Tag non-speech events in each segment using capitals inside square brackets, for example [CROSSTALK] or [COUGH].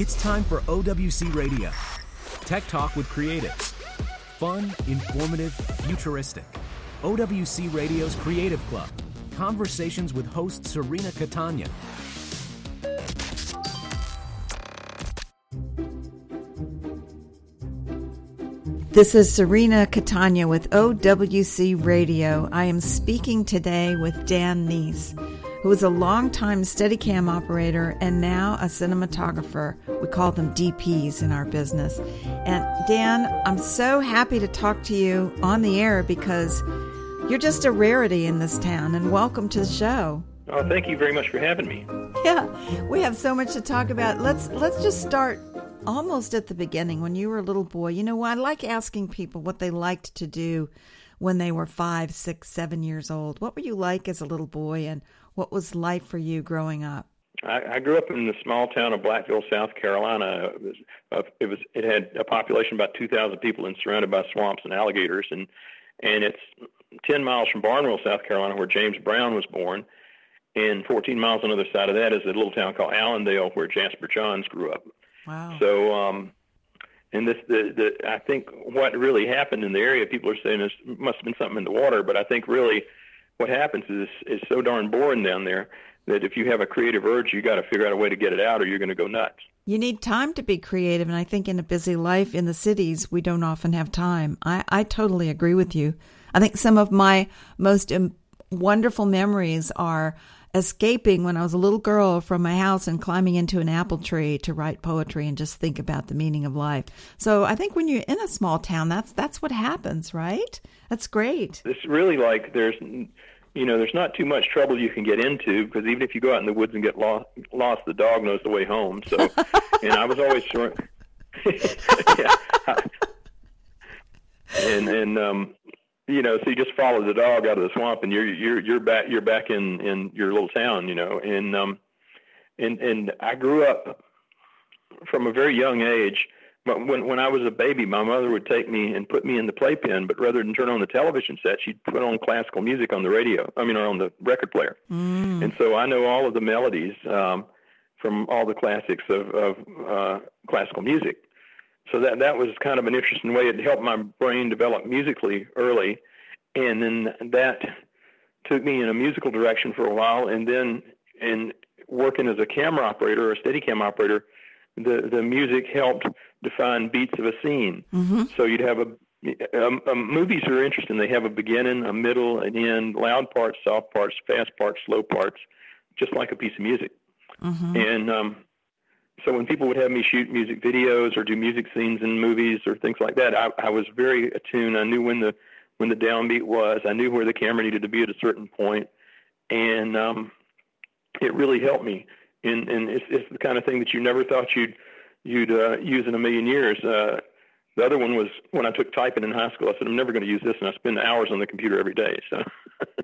It's time for OWC Radio. Tech Talk with creatives. Fun, informative, futuristic. OWC Radio's Creative Club. Conversations with host Serena Catania. This is Serena Catania with OWC Radio. I am speaking today with Dan Kneece, who is a longtime Steadicam operator and now a cinematographer. We call them DPs in our business. And Dan, I'm so happy to talk to you on the air because you're just a rarity in this town, and welcome to the show. Oh, thank you very much for having me. Yeah, we have so much to talk about. Let's let's just start almost at the beginning when you were a little boy. You know, I like asking people what they liked to do when they were five, six, seven years old. What were you like as a little boy, and what was life for you growing up? I, I grew up in the small town of Blackville, South Carolina. It was, uh, it was it had a population of about two thousand people and surrounded by swamps and alligators, and and it's 10 miles from Barnwell, South Carolina, where James Brown was born. And 14 miles on the other side of that is a little town called Allendale, where Jasper Johns grew up. Wow. So, um, and this, the, the, I think what really happened in the area, people are saying this must have been something in the water, but I think really what happens is it's so darn boring down there that if you have a creative urge, you got to figure out a way to get it out, or you're going to go nuts. You need time to be creative, and I think in a busy life in the cities, we don't often have time. I, I totally agree with you. I think some of my most um, wonderful memories are escaping when I was a little girl from my house and climbing into an apple tree to write poetry and just think about the meaning of life. So I think when you're in a small town, that's that's what happens, right? That's great. It's really like there's you know, there's not too much trouble you can get into because even if you go out in the woods and get lost, lost the dog knows the way home. So, [LAUGHS] and I was always sure. [LAUGHS] yeah. and and um, you know, so you just follow the dog out of the swamp, and you're you're you're back you're back in in your little town, you know, and um, and and I grew up from a very young age. But when when I was a baby, my mother would take me and put me in the playpen, but rather than turn on the television set, she'd put on classical music on the radio. I mean, or on the record player. Mm. And so I know all of the melodies um, from all the classics of, of uh, classical music so that that was kind of an interesting way. It helped my brain develop musically early, and then that took me in a musical direction for a while. And then in working as a camera operator or a Steadicam operator, the the music helped define beats of a scene. Mm-hmm. So you'd have a um, um, movies are interesting. They have a beginning, a middle, an end, loud parts, soft parts, fast parts, slow parts, just like a piece of music. Mm-hmm. And um, so when people would have me shoot music videos or do music scenes in movies or things like that, I, I was very attuned. I knew when the when the downbeat was. I knew where the camera needed to be at a certain point, and um, it really helped me. And, and it's, it's the kind of thing that you never thought you'd you'd uh, use in a million years. Uh, the other one was when I took typing in high school. I said I'm never going to use this, and I spend hours on the computer every day. So. [LAUGHS]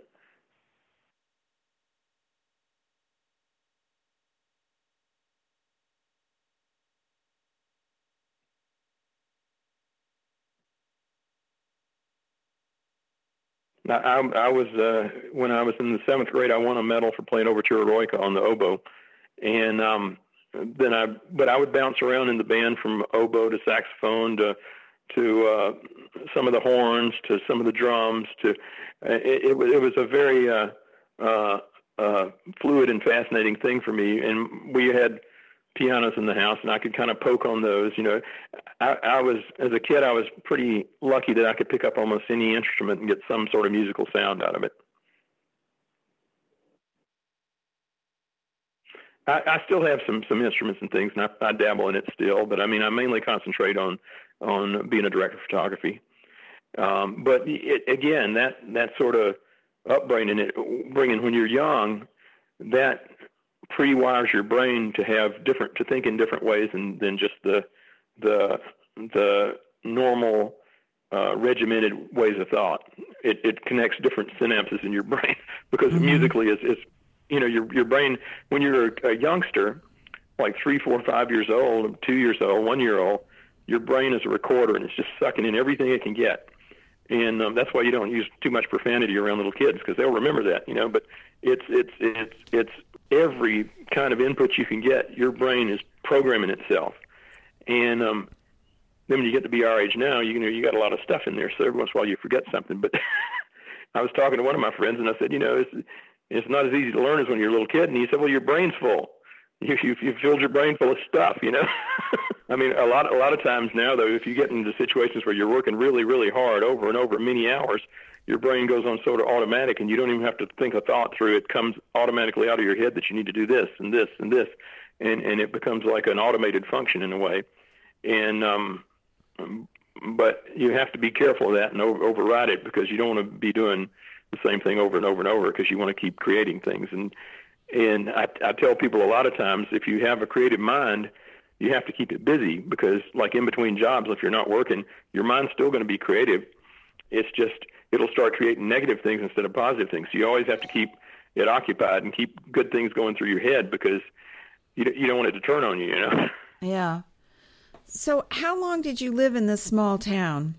I, I was uh, when I was in the seventh grade. I won a medal for playing Overture Eroica on the oboe, and um, then I but I would bounce around in the band from oboe to saxophone to to uh, some of the horns to some of the drums to uh, it, it, it was a very uh, uh, uh, fluid and fascinating thing for me. And we had pianos in the house, and I could kind of poke on those. You know, I, I was as a kid, I was pretty lucky that I could pick up almost any instrument and get some sort of musical sound out of it. I, I still have some some instruments and things, and I, I dabble in it still. But I mean, I mainly concentrate on on being a director of photography. Um, but it, again, that that sort of upbringing, it bringing when you're young, that pre-wires your brain to have different to think in different ways than, than just the the the normal uh, regimented ways of thought. It, it connects different synapses in your [LAUGHS] brain because Mhm. musically is is you know your your brain when you're a, youngster, like three, four, five years old, two years old, one year old, your brain is a recorder and it's just sucking in everything it can get. And um, that's why you don't use too much profanity around little kids because they'll remember that, you know. But it's it's it's it's every kind of input you can get. Your brain is programming itself. And um, then when you get to be our age now, you know you got a lot of stuff in there. So every once in a while you forget something. But [LAUGHS] I was talking to one of my friends and I said, you know, it's it's not as easy to learn as when you're a little kid. And he said, well, your brain's full. [LAUGHS] You you you filled your brain full of stuff, you know. [LAUGHS] I mean, a lot a lot of times now though, if you get into situations where you're working really really hard over and over many hours, your brain goes on sort of automatic, and you don't even have to think a thought through. It comes automatically out of your head that you need to do this and this and this, and and it becomes like an automated function in a way. And um, but you have to be careful of that and over, override it because you don't want to be doing the same thing over and over and over because you want to keep creating things. And and I, I tell people a lot of times if you have a creative mind, you have to keep it busy because like in between jobs, if you're not working, your mind's still going to be creative. It's just it'll start creating negative things instead of positive things. So you always have to keep it occupied and keep good things going through your head because you you don't want it to turn on you. You know. [LAUGHS] Yeah. So, how long did you live in this small town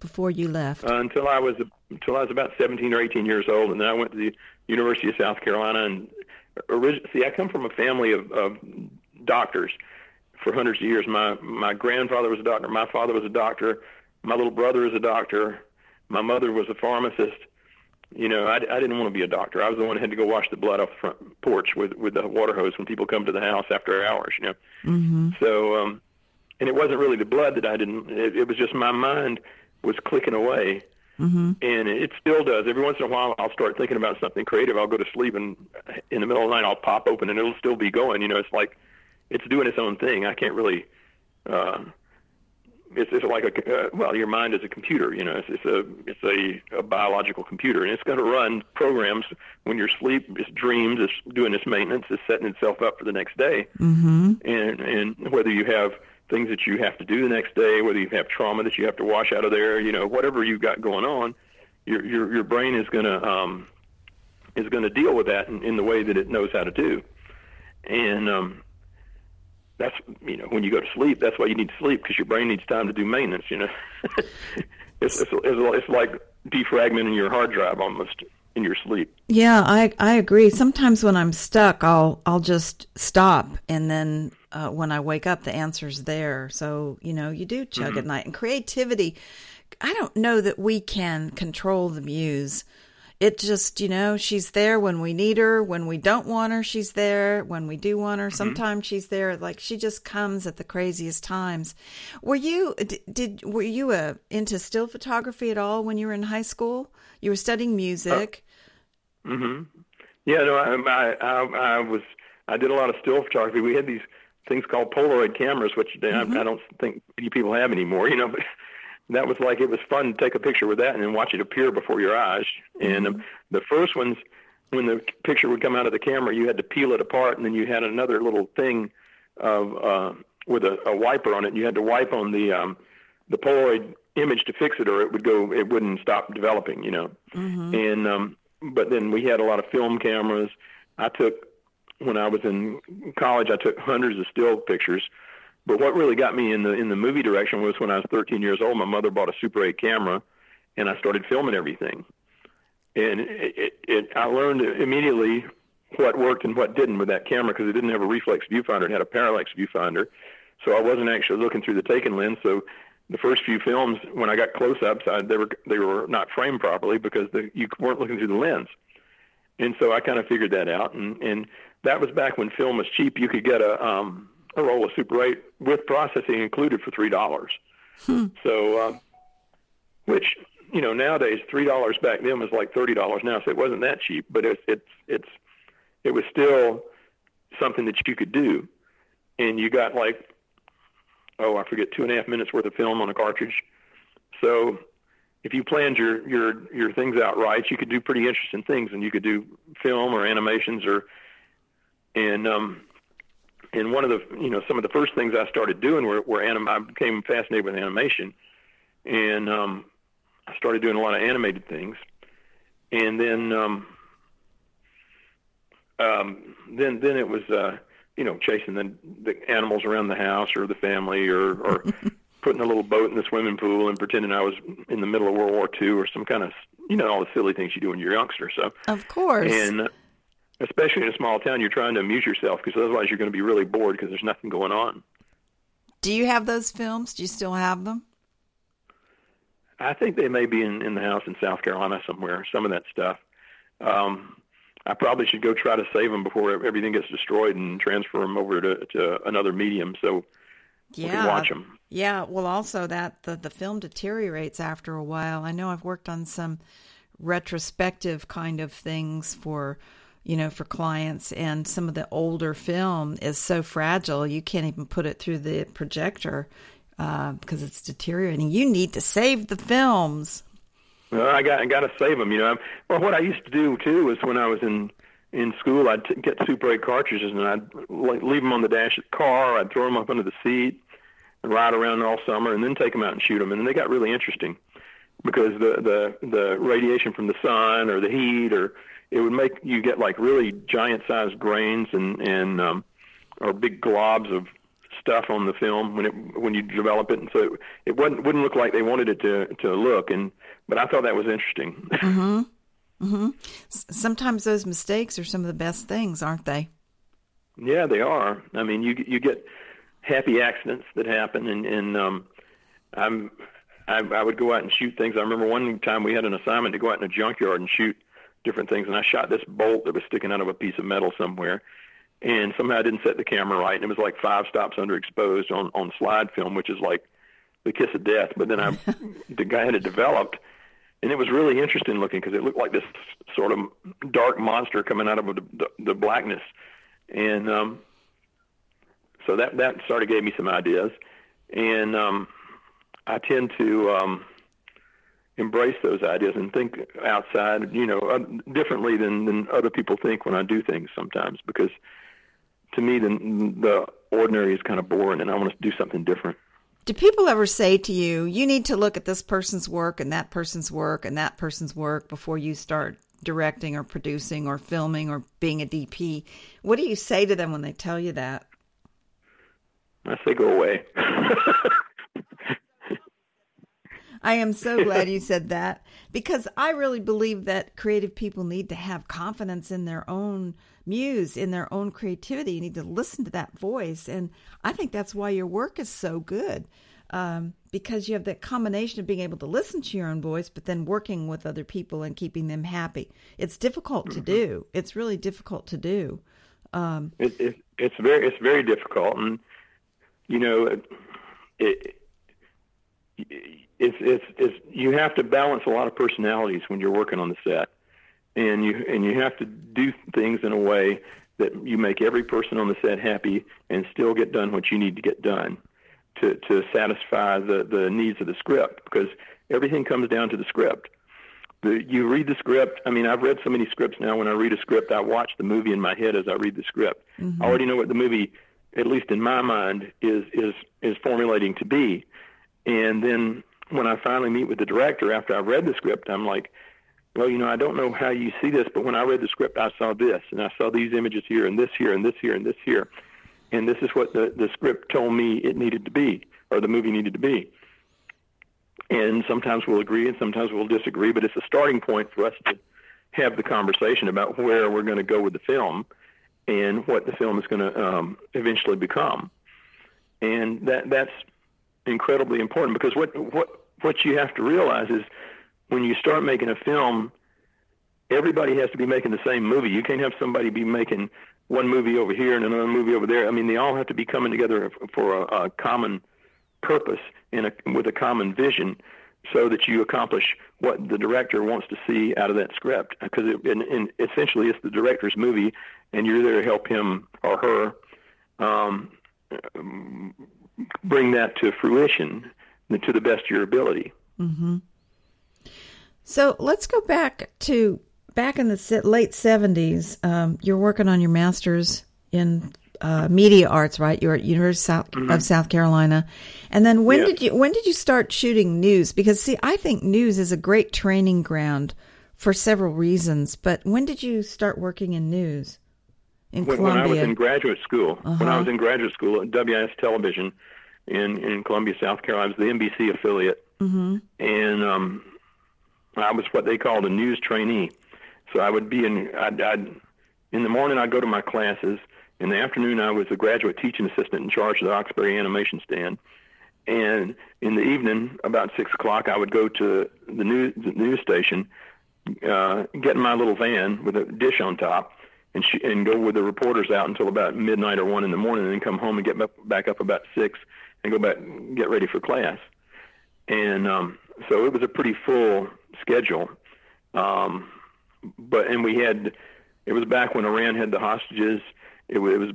before you left? Uh, until I was until I was about 17 or 18 years old, and then I went to the University of South Carolina. And orig- see, I come from a family of, of doctors for hundreds of years. My my grandfather was a doctor. My father was a doctor. My little brother is a doctor. My mother was a pharmacist. You know, I, I didn't want to be a doctor. I was the one who had to go wash the blood off the front porch with with the water hose when people come to the house after hours. You know, mm-hmm. so um, and it wasn't really the blood that I didn't. It, it was just my mind was clicking away, mm-hmm. and it still does. Every once in a while, I'll start thinking about something creative. I'll go to sleep, and in the middle of the night, I'll pop open, and it'll still be going. You know, it's like it's doing its own thing. I can't really. Uh, it's, it's like a uh, well, your mind is a computer. You know, it's, it's a it's a, a biological computer, and it's going to run programs when you're asleep. It's dreams. It's doing its maintenance. It's setting itself up for the next day. Mm-hmm. And and whether you have things that you have to do the next day, whether you have trauma that you have to wash out of there, you know, whatever you've got going on, your your your brain is going to um, is going to deal with that in, in the way that it knows how to do, and um, that's you know when you go to sleep, that's why you need to sleep because your brain needs time to do maintenance. You know, [LAUGHS] it's, it's it's it's like defragmenting your hard drive almost in your sleep. Yeah, I I agree. Sometimes when I'm stuck, I'll I'll just stop and then uh, when I wake up, the answer's there. So, you know, you do chug mm-hmm. at night. And creativity, I don't know that we can control the muse. It just, you know, she's there when we need her. When we don't want her, she's there. When we do want her, mm-hmm. sometimes she's there. Like she just comes at the craziest times. Were you did, did were you uh, into still photography at all when you were in high school? You were studying music. Uh, mm-hmm. Yeah, no, I, I I was I did a lot of still photography. We had these things called Polaroid cameras, which mm-hmm. I, I don't think many people have anymore. [LAUGHS] You know, but that was like it was fun to take a picture with that and then watch it appear before your eyes. Mm-hmm. And um, the first ones, when the picture would come out of the camera, you had to peel it apart, and then you had another little thing of uh, with a, a wiper on it. And you had to wipe on the um, the Polaroid image to fix it, or it would go, it wouldn't stop developing. You know, mm-hmm. and um, but then we had a lot of film cameras. I took when I was in college, I took hundreds of still pictures. But what really got me in the in the movie direction was when I was 13 years old. My mother bought a Super 8 camera, and I started filming everything. And it, it, it I learned immediately what worked and what didn't with that camera because it didn't have a reflex viewfinder; it had a parallax viewfinder. So I wasn't actually looking through the taken lens. So the first few films, when I got close-ups, I, they were they were not framed properly because the, you weren't looking through the lens. And so I kind of figured that out, and and that was back when film was cheap. You could get a um, a roll of Super 8 with processing included for three dollars. Hmm. So, uh, which you know nowadays three dollars back then was like thirty dollars now, so it wasn't that cheap, but it's it's it's it was still something that you could do, and you got like oh I forget two and a half minutes worth of film on a cartridge. So if you planned your your your things out right, you could do pretty interesting things, and you could do film or animations or and um, and one of the you know some of the first things I started doing were, were anim- I became fascinated with animation, and um, I started doing a lot of animated things, and then um, um, then then it was uh, you know chasing the, the animals around the house or the family or or [LAUGHS] putting a little boat in the swimming pool and pretending I was in the middle of World War II or some kind of you know all the silly things you do when you're a youngster. So. Of course. And especially in a small town, you're trying to amuse yourself because otherwise you're going to be really bored because there's nothing going on. Do you have those films? Do you still have them? I think they may be in, in the house in South Carolina somewhere. Some of that stuff. Um, I probably should go try to save them before everything gets destroyed and transfer them over to, to another medium so yeah. we can watch them. Yeah. Well, also that the the film deteriorates after a while. I know I've worked on some retrospective kind of things for you know for clients and some of the older film is so fragile you can't even put it through the projector uh, because it's deteriorating. You need to save the films. Well i got i got to save them you know. Well what i used to do too was when i was in in school i'd t- get super 8 cartridges and i'd like, leave them on the dash of the car i'd throw them up under the seat and ride around all summer and then take them out and shoot them and they got really interesting because the the the radiation from the sun or the heat or it would make you get like really giant sized grains and and um, or big globs of stuff on the film when it when you develop it, and so it, it wouldn't wouldn't look like they wanted it to to look. And but I thought that was interesting. [LAUGHS] Mm-hmm. Mm-hmm. Sometimes those mistakes are some of the best things, aren't they? Yeah, they are. I mean, you you get happy accidents that happen, and and um, I'm I, I would go out and shoot things. I remember one time we had an assignment to go out in a junkyard and shoot different things, and I shot this bolt that was sticking out of a piece of metal somewhere, and somehow I didn't set the camera right, and it was like five stops underexposed on on slide film, which is like the kiss of death. But then I, [LAUGHS] the guy had it developed, and it was really interesting looking because it looked like this sort of dark monster coming out of the, the, the blackness, and um, so that that sort of gave me some ideas, and um, I tend to um, embrace those ideas and think outside, you know, uh, differently than, than other people think when I do things sometimes. Because to me, the, the ordinary is kind of boring, and I want to do something different. Do people ever say to you, you need to look at this person's work and that person's work and that person's work before you start directing or producing or filming or being a DP? What do you say to them when they tell you that? I say, go away. [LAUGHS] I am so glad you [LAUGHS] said that because I really believe that creative people need to have confidence in their own muse, in their own creativity. You need to listen to that voice. And I think that's why your work is so good. Um, because you have that combination of being able to listen to your own voice, but then working with other people and keeping them happy. It's difficult to mm-hmm. do. It's really difficult to do. Um, it, it, it's very it's very difficult, and you know, it, it's it's it's you have to balance a lot of personalities when you're working on the set, and you and you have to do things in a way that you make every person on the set happy and still get done what you need to get done to to satisfy the the needs of the script because everything comes down to the script. The, you read the script. I mean, I've read so many scripts now. When I read a script, I watch the movie in my head as I read the script. Mm-hmm. I already know what the movie, at least in my mind, is is is formulating to be, and then when I finally meet with the director after I've read the script, I'm like, well, you know, I don't know how you see this, but when I read the script, I saw this, and I saw these images here, and this here, and this here, and this here, and this is what the the script told me it needed to be, or the movie needed to be. And sometimes we'll agree, and sometimes we'll disagree, but it's a starting point for us to have the conversation about where we're going to go with the film, and what the film is going to um, eventually become. And that that's incredibly important because what what what you have to realize is when you start making a film, everybody has to be making the same movie. You can't have somebody be making one movie over here and another movie over there. I mean, they all have to be coming together for a, a common purpose and a, with a common vision, so that you accomplish what the director wants to see out of that script. Because it, and, and essentially, it's the director's movie, and you're there to help him or her um, bring that to fruition to the best of your ability. Mm-hmm. So let's go back to back in the late seventies. Um, you're working on your master's in uh, media arts, right? You're at University of South, mm-hmm. of South Carolina, and then when did you when did you start shooting news? Because see, I think news is a great training ground for several reasons. But when did you start working in news? In when, Columbia. When I was in graduate school, uh-huh. when I was in graduate school at WIS Television in in Columbia, South Carolina, I was the NBC affiliate, mm-hmm. and um, I was what they called a news trainee. So I would be in, I'd, I'd in the morning I'd go to my classes. In the afternoon, I was a graduate teaching assistant in charge of the Oxberry animation stand. And in the evening, about six o'clock, I would go to the news, the news station, uh, get in my little van with a dish on top, and sh- and go with the reporters out until about midnight or one in the morning, and then come home and get back up about six and go back and get ready for class. And um, so it was a pretty full schedule. Um, but and we had it was back when Iran had the hostages. It was, it was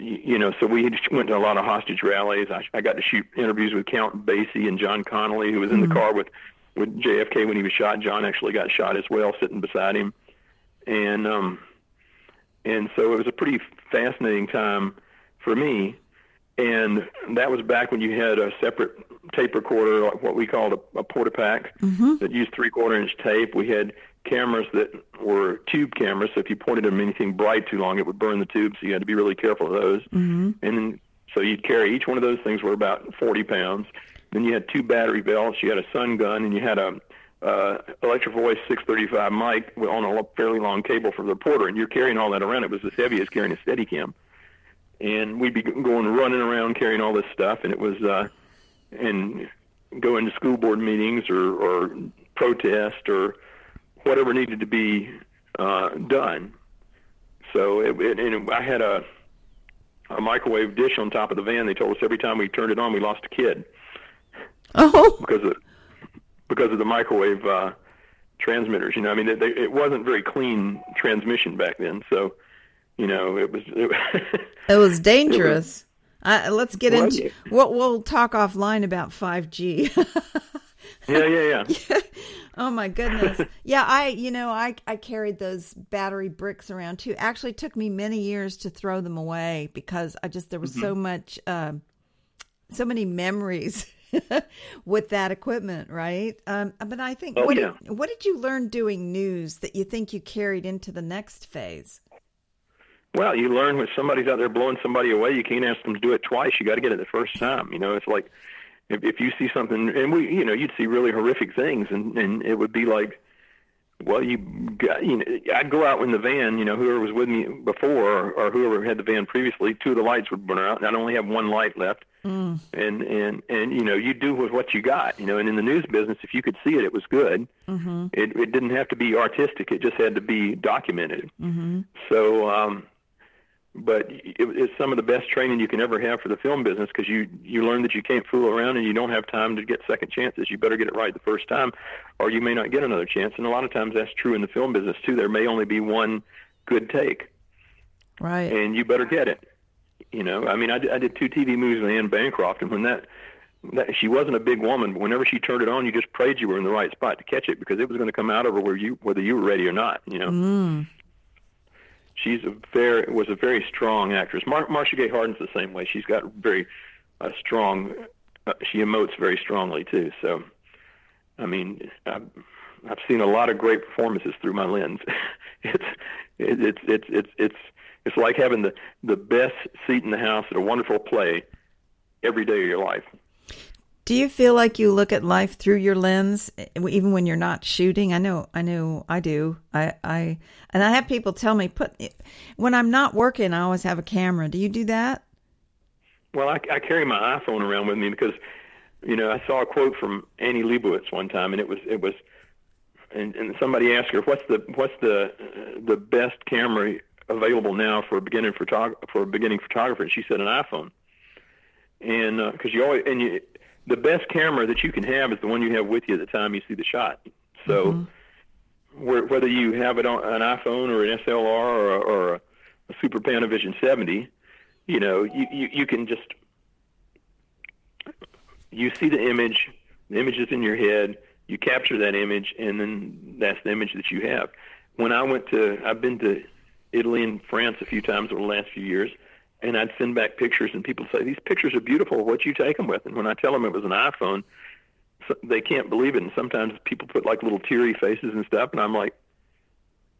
you know, so we went to a lot of hostage rallies. I, I got to shoot interviews with Count Basie and John Connally, who was in mm-hmm. the car with with JFK when he was shot. John actually got shot as well, sitting beside him, and um, and so it was a pretty fascinating time for me. And that was back when you had a separate tape recorder, like what we called a, a Portapak, mm-hmm. that used three quarter inch tape. We had cameras that were tube cameras, so if you pointed them anything bright too long, it would burn the tube. So you had to be really careful of those. Mm-hmm. And then, so you'd carry each one of those things were about 40 pounds. Then you had two battery belts. You had a sun gun, and you had a uh, Electro Voice 635 mic on a fairly long cable for the reporter, and you're carrying all that around. It was as heavy as carrying a Steadicam and we'd be going running around carrying all this stuff, and it was uh, and going to school board meetings or, or protest or whatever needed to be uh, done. So it, it, and I had a a microwave dish on top of the van. They told us every time we turned it on, we lost a kid. Oh, because of because of the microwave uh, transmitters. You know, I mean, they, it wasn't very clean transmission back then, so you know, it was it, [LAUGHS] it was dangerous. It was, uh, let's get into what we'll, we'll talk offline about 5G. yeah, yeah, yeah, [LAUGHS] yeah. Oh my goodness. [LAUGHS] Yeah, I you know, I I carried those battery bricks around too. Actually took me many years to throw them away because I just there was mm-hmm. so much uh, so many memories [LAUGHS] with that equipment, right? Um, but I think oh, what yeah. did, what did you learn doing news that you think you carried into the next phase? Well, you learn when somebody's out there blowing somebody away, you can't ask them to do it twice. You got to get it the first time. You know, it's like if if you see something, and we, you know, you'd see really horrific things, and and it would be like, well, you got, you know, I'd go out in the van, you know, whoever was with me before, or, or whoever had the van previously, two of the lights would burn out, and I'd only have one light left. Mm. And and and you know, you do with what you got, you know. And in the news business, if you could see it, it was good. Mm-hmm. It it didn't have to be artistic; it just had to be documented. Mm-hmm. So. um but it, it's some of the best training you can ever have for the film business because you you learn that you can't fool around and you don't have time to get second chances. You better get it right the first time, or you may not get another chance. And a lot of times that's true in the film business too. There may only be one good take, right? And you better get it. You know, I mean, I did, I did two TV movies with Anne Bancroft, and when that that she wasn't a big woman, but whenever she turned it on, you just prayed you were in the right spot to catch it because it was going to come out of her where you whether you were ready or not. You know. Mm she's a very was a very strong actress. Mar- Marcia Gay Harden's the same way. She's got very uh, strong. Uh, she emotes very strongly too. So, I mean, I've, I've seen a lot of great performances through my lens. [LAUGHS] it's it, it's it's it's it's it's like having the the best seat in the house at a wonderful play every day of your life. Do you feel like you look at life through your lens, even when you're not shooting? I know, I know, I do. I, I, and I have people tell me, put when I'm not working, I always have a camera. Do you do that? Well, I, I carry my iPhone around with me because, you know, I saw a quote from Annie Leibovitz one time, and it was, it was, and, and somebody asked her, "What's the, what's the, uh, the best camera available now for a beginning photog- for a beginning photographer?" And she said, "An iPhone." And because uh, you always and you the best camera that you can have is the one you have with you at the time you see the shot. So mm-hmm. whether you have it on an iPhone or an SLR or, a, or a, a Super Panavision 70, you know, you, you, you can just you see the image, the image is in your head, you capture that image, and then that's the image that you have. When I went to, I've been to Italy and France a few times over the last few years and I'd send back pictures, and people say, "These pictures are beautiful. What you take them with?" And when I tell them it was an iPhone, so they can't believe it. And sometimes people put like little teary faces and stuff, and I'm like,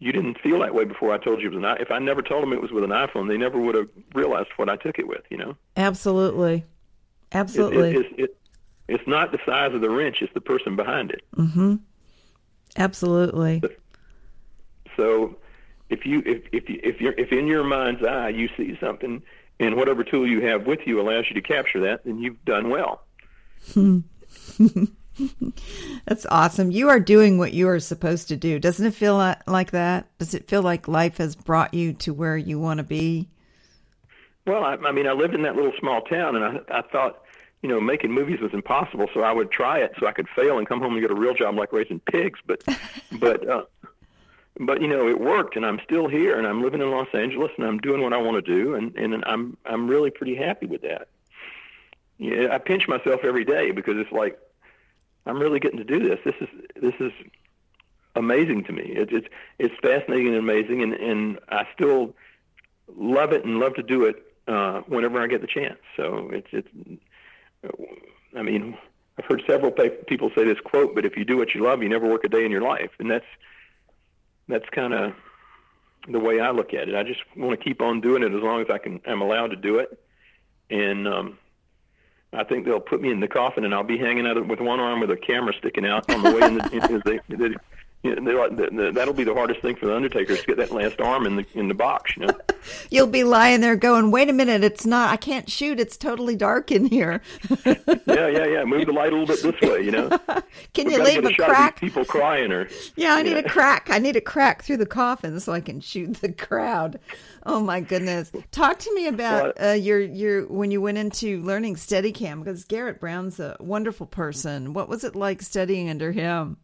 "You didn't feel that way before I told you it was an iPhone. If I never told them it was with an iPhone, they never would have realized what I took it with." You know? Absolutely, absolutely. It, it, it, it's not the size of the wrench; it's the person behind it. Mm-hmm. Absolutely. So if you if if you, if you're if in your mind's eye you see something and whatever tool you have with you allows you to capture that, then you've done well. [LAUGHS] That's awesome. You are doing what you are supposed to do. Doesn't it feel like that? Does it feel like life has brought you to where you want to be? Well, I, I mean, I lived in that little small town, and I, I thought, you know, making movies was impossible. So I would try it, so I could fail and come home and get a real job like raising pigs. But, [LAUGHS] but, uh, but you know, it worked, and I'm still here, and I'm living in Los Angeles, and I'm doing what I want to do, and and I'm I'm really pretty happy with that. Yeah, I pinch myself every day because it's like I'm really getting to do this. This is this is amazing to me. It, it's it's fascinating and amazing, and and I still love it and love to do it uh, whenever I get the chance. So it's it's. I mean, I've heard several people say this quote, but if you do what you love, you never work a day in your life, and that's that's kind of the way I look at it. I just want to keep on doing it as long as I can. I'm allowed to do it, and um, I think they'll put me in the coffin, and I'll be hanging out with one arm with a camera sticking out on the way in the. [LAUGHS] they, you know, the, the, that'll be the hardest thing for the Undertaker to get that last arm in the in the box. You know, [LAUGHS] you'll be lying there going, "Wait a minute, it's not. I can't shoot. It's totally dark in here." [LAUGHS] yeah, yeah, yeah. Move the light a little bit this way. You know. [LAUGHS] Can We've you leave a, a crack? people crying or. Yeah, I need yeah. a crack. I need a crack through the coffin so I can shoot the crowd. Oh my goodness! Talk to me about uh, your your when you went into learning Steadicam because Garrett Brown's a wonderful person. What was it like studying under him?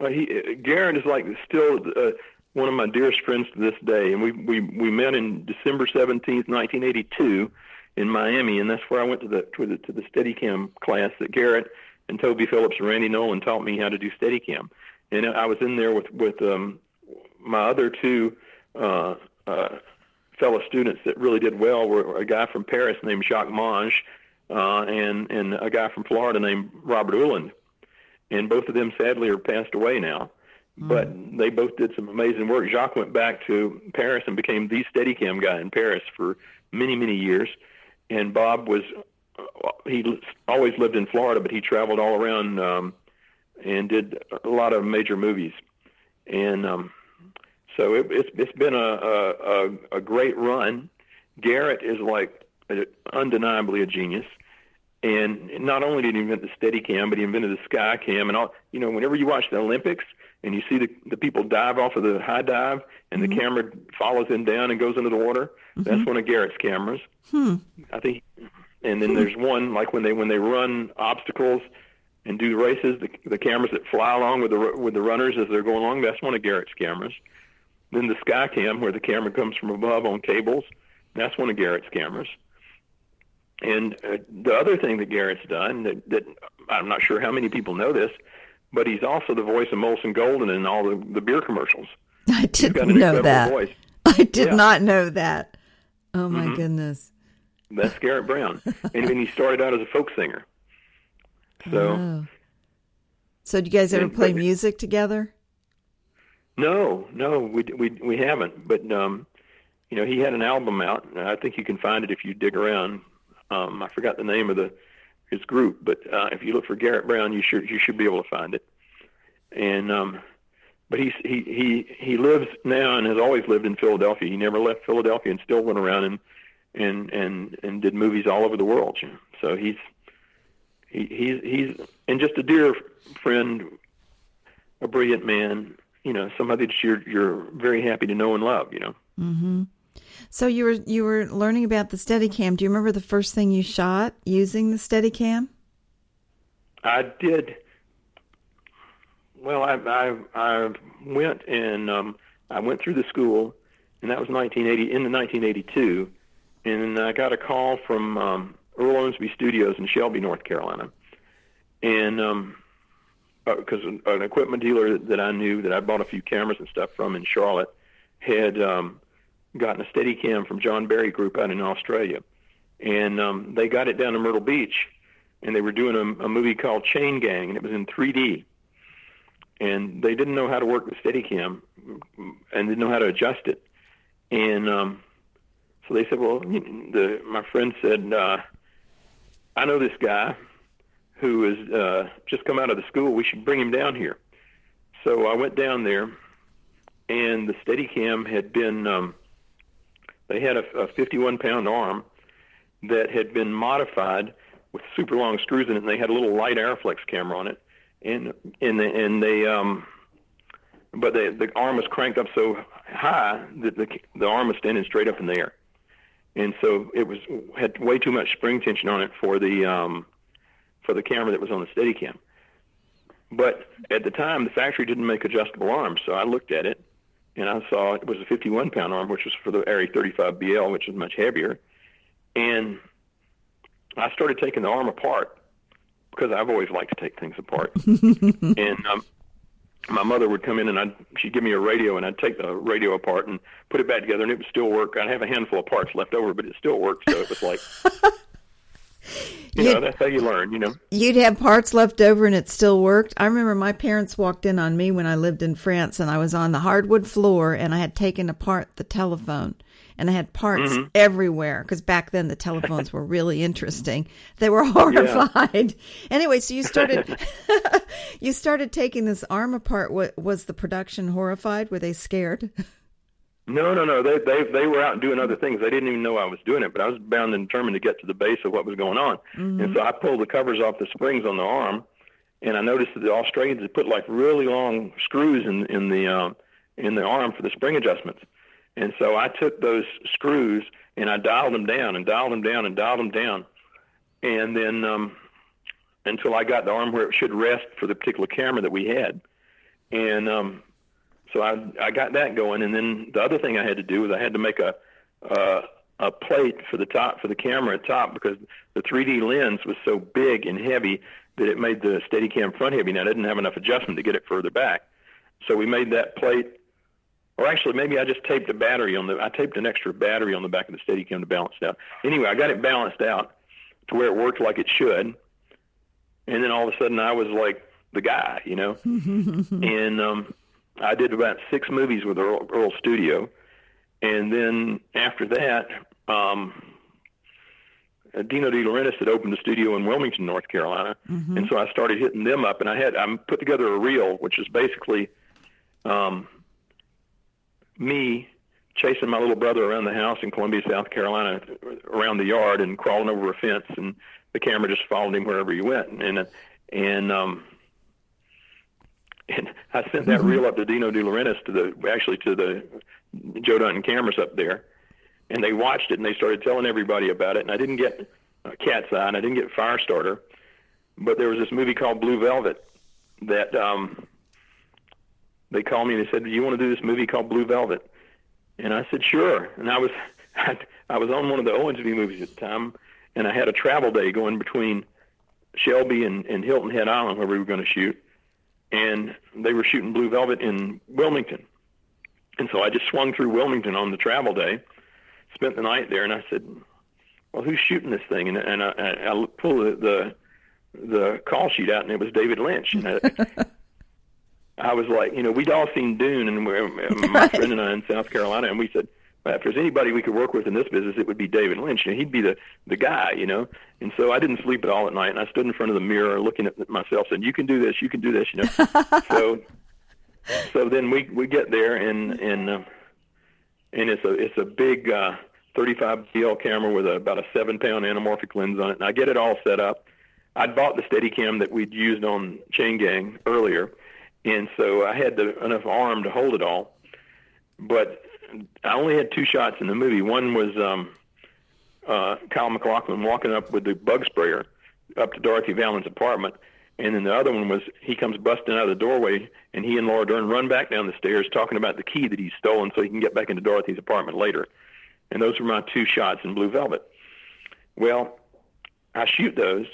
He uh, Garrett is like still uh, one of my dearest friends to this day, and we we we met in December seventeenth, nineteen eighty two, in Miami, and that's where I went to the to the to the Steadicam class that Garrett and Toby Phillips and Randy Nolan taught me how to do Steadicam, and I was in there with with um, my other two. Uh, uh, fellow students that really did well were a guy from Paris named Jacques Mange, uh, and and a guy from Florida named Robert Uland and both of them sadly are passed away now. Mm. But they both did some amazing work. Jacques went back to Paris and became the Steadicam guy in Paris for many, many years. And Bob was he always lived in Florida, but he traveled all around um, and did a lot of major movies. And um, so it, it's it's been a, a a great run. Garrett is like undeniably a genius. And not only did he invent the Steadicam, but he invented the Skycam and all. You know, whenever you watch the Olympics and you see the the people dive off of the high dive and mm-hmm. the camera follows them down and goes into the water, mm-hmm. that's one of Garrett's cameras. Hmm. I think. And then hmm. there's one like when they when they run obstacles and do races, the, the cameras that fly along with the with the runners as they're going along, that's one of Garrett's cameras. Then the Skycam, where the camera comes from above on cables, that's one of Garrett's cameras. And uh, the other thing that Garrett's done that, that I'm not sure how many people know this, but he's also the voice of Molson Golden in all the, the beer commercials. [LAUGHS] I didn't know that. Voice. [LAUGHS] I did yeah. not know that. Oh my mm-hmm. goodness. That's Garrett Brown, [LAUGHS] and, and he started out as a folk singer. So. Oh. So, do you guys ever and, play but, music together? No, no, we we we haven't. But um, you know, he had an album out. I think you can find it if you dig around. Um, I forgot the name of the his group, but uh, if you look for Garrett Brown, you should you should be able to find it. And um, but he's he he he lives now and has always lived in Philadelphia. He never left Philadelphia and still went around and and and and did movies all over the world. So he's he, he's he's and just a dear friend, a brilliant man. You know, somebody that you're you're very happy to know and love. You know. Mm-hmm. So you were you were learning about the Steadicam. Do you remember the first thing you shot using the Steadicam? I did. Well, I I, I went and um, I went through the school, and that was 1980 in the 1982, and I got a call from um, Earl Owensby Studios in Shelby, North Carolina, and um, because uh, an equipment dealer that I knew that I bought a few cameras and stuff from in Charlotte had um, gotten a Steadicam from John Barry Group out in Australia, and um, they got it down to Myrtle Beach, and they were doing a, a movie called Chain Gang, and it was in 3D, and they didn't know how to work the Steadicam, and didn't know how to adjust it, and um, so they said, well, the my friend said, uh, I know this guy who has uh, just come out of the school. We should bring him down here. So I went down there and the Steadicam had been um, they had a, a 51 pound arm that had been modified with super long screws in it, and they had a little light Arriflex camera on it, and and and they um, but the the arm was cranked up so high that the the arm was standing straight up in the air, and so it was had way too much spring tension on it for the um, for the camera that was on the Steadicam. But at the time, the factory didn't make adjustable arms, so I looked at it and I saw it was a 51 pound arm, which was for the ARRI 35 BL, which is much heavier. And I started taking the arm apart because I've always liked to take things apart. [LAUGHS] and um, my mother would come in and I'd, she'd give me a radio and I'd take the radio apart and put it back together and it would still work. I'd have a handful of parts left over, but it still worked. So it was like, [LAUGHS] you you'd, know, that's how you learn, you know. You'd have parts left over and it still worked. I remember my parents walked in on me when I lived in France and I was on the hardwood floor and I had taken apart the telephone and I had parts mm-hmm. everywhere because back then the telephones were really interesting. They were [LAUGHS] horrified. Yeah. Anyway, so you started [LAUGHS] [LAUGHS] you started taking this arm apart. What was the production horrified? Were they scared? No, no, no. They they they were out doing other things. They didn't even know I was doing it, but I was bound and determined to get to the base of what was going on. Mm-hmm. And so I pulled the covers off the springs on the arm, and I noticed that the Australians had put like really long screws in in the um, in the arm for the spring adjustments. And so I took those screws and I dialed them down and dialed them down and dialed them down. And then um, until I got the arm where it should rest for the particular camera that we had. And um, so I, I got that going. And then the other thing I had to do was I had to make a, uh, a plate for the top for the camera at top because the 3D lens was so big and heavy that it made the Steadicam front heavy. Now I didn't have enough adjustment to get it further back, so we made that plate or actually maybe I just taped a battery on the I taped an extra battery on the back of the Steadicam to balance it out. Anyway, I got it balanced out to where it worked like it should, and then all of a sudden I was like the guy, you know. [LAUGHS] and um, I did about six movies with Earl, Earl Studio, and then after that, um, Dino De Laurentiis had opened a studio in Wilmington, North Carolina, mm-hmm. and so I started hitting them up, and I had I put together a reel, which is basically. Um, me chasing my little brother around the house in Columbia, South Carolina, around the yard and crawling over a fence, and the camera just followed him wherever he went. And and um, and I sent that reel up to Dino De Laurentiis to the actually to the Joe Dunton cameras up there, and they watched it and they started telling everybody about it. And I didn't get uh, Cat's Eye and I didn't get Firestarter, but there was this movie called Blue Velvet that um, they called me and they said, "Do you want to do this movie called Blue Velvet?" And I said, "Sure." And I was [LAUGHS] I was on one of the Owensby movies at the time, and I had a travel day going between Shelby and, and Hilton Head Island where we were going to shoot, and they were shooting Blue Velvet in Wilmington. And so I just swung through Wilmington on the travel day, spent the night there, and I said, "Well, who's shooting this thing?" And, and I, I pulled the, the the call sheet out, and it was David Lynch. And I, [LAUGHS] I was like, you know, we'd all seen Dune, and [LAUGHS] my friend and I in South Carolina, and we said, if there's anybody we could work with in this business, it would be David Lynch. You know, he'd be the the guy, you know. And so I didn't sleep at all at night, and I stood in front of the mirror, looking at myself, saying, "You can do this, you can do this," you know. [LAUGHS] so, so then we we get there, and and uh, and it's a it's a big uh, 35 BL camera with a, about a seven pound anamorphic lens on it, and I get it all set up. I'd bought the Steadicam that we'd used on Chain Gang earlier and so I had the, enough arm to hold it all. But I only had two shots in the movie. One was um, uh, Kyle MacLachlan walking up with the bug sprayer up to Dorothy Vallens' apartment, and then the other one was he comes busting out of the doorway, and he and Laura Dern run back down the stairs talking about the key that he's stolen so he can get back into Dorothy's apartment later. And those were my two shots in Blue Velvet. Well, I shoot those,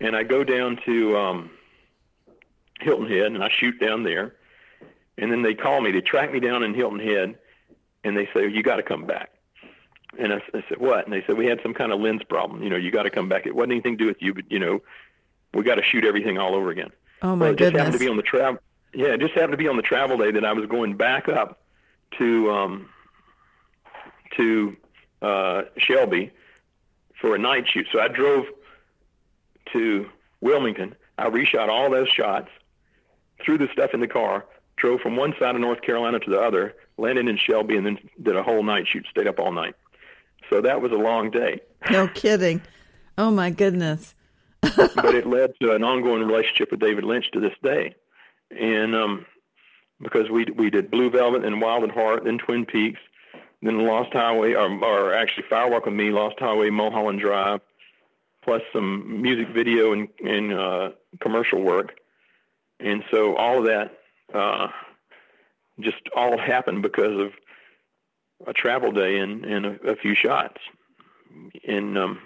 and I go down to um, Hilton Head, and I shoot down there. And then they call me. They track me down in Hilton Head, and they say, "You got to come back." And I, I said, "What?" And they said, "We had some kind of lens problem. You know, you got to come back. It wasn't anything to do with you, but you know, we got to shoot everything all over again." Oh my well, it goodness! Just happened to be on the travel. Yeah, it just happened to be on the travel day that I was going back up to um, to uh, Shelby for a night shoot. So I drove to Wilmington. I reshot all those shots threw the stuff in the car, drove from one side of North Carolina to the other, landed in Shelby, and then did a whole night shoot. Stayed up all night. So that was a long day. No kidding. Oh my goodness. [LAUGHS] but it led to an ongoing relationship with David Lynch to this day, and um, because we we did Blue Velvet and Wild at Heart, then Twin Peaks, then Lost Highway, or, or actually Firewalk with Me, Lost Highway, Mulholland Drive, plus some music video and, and uh, commercial work, and so all of that uh, just all happened because of a travel day and, and a, a few shots. And um,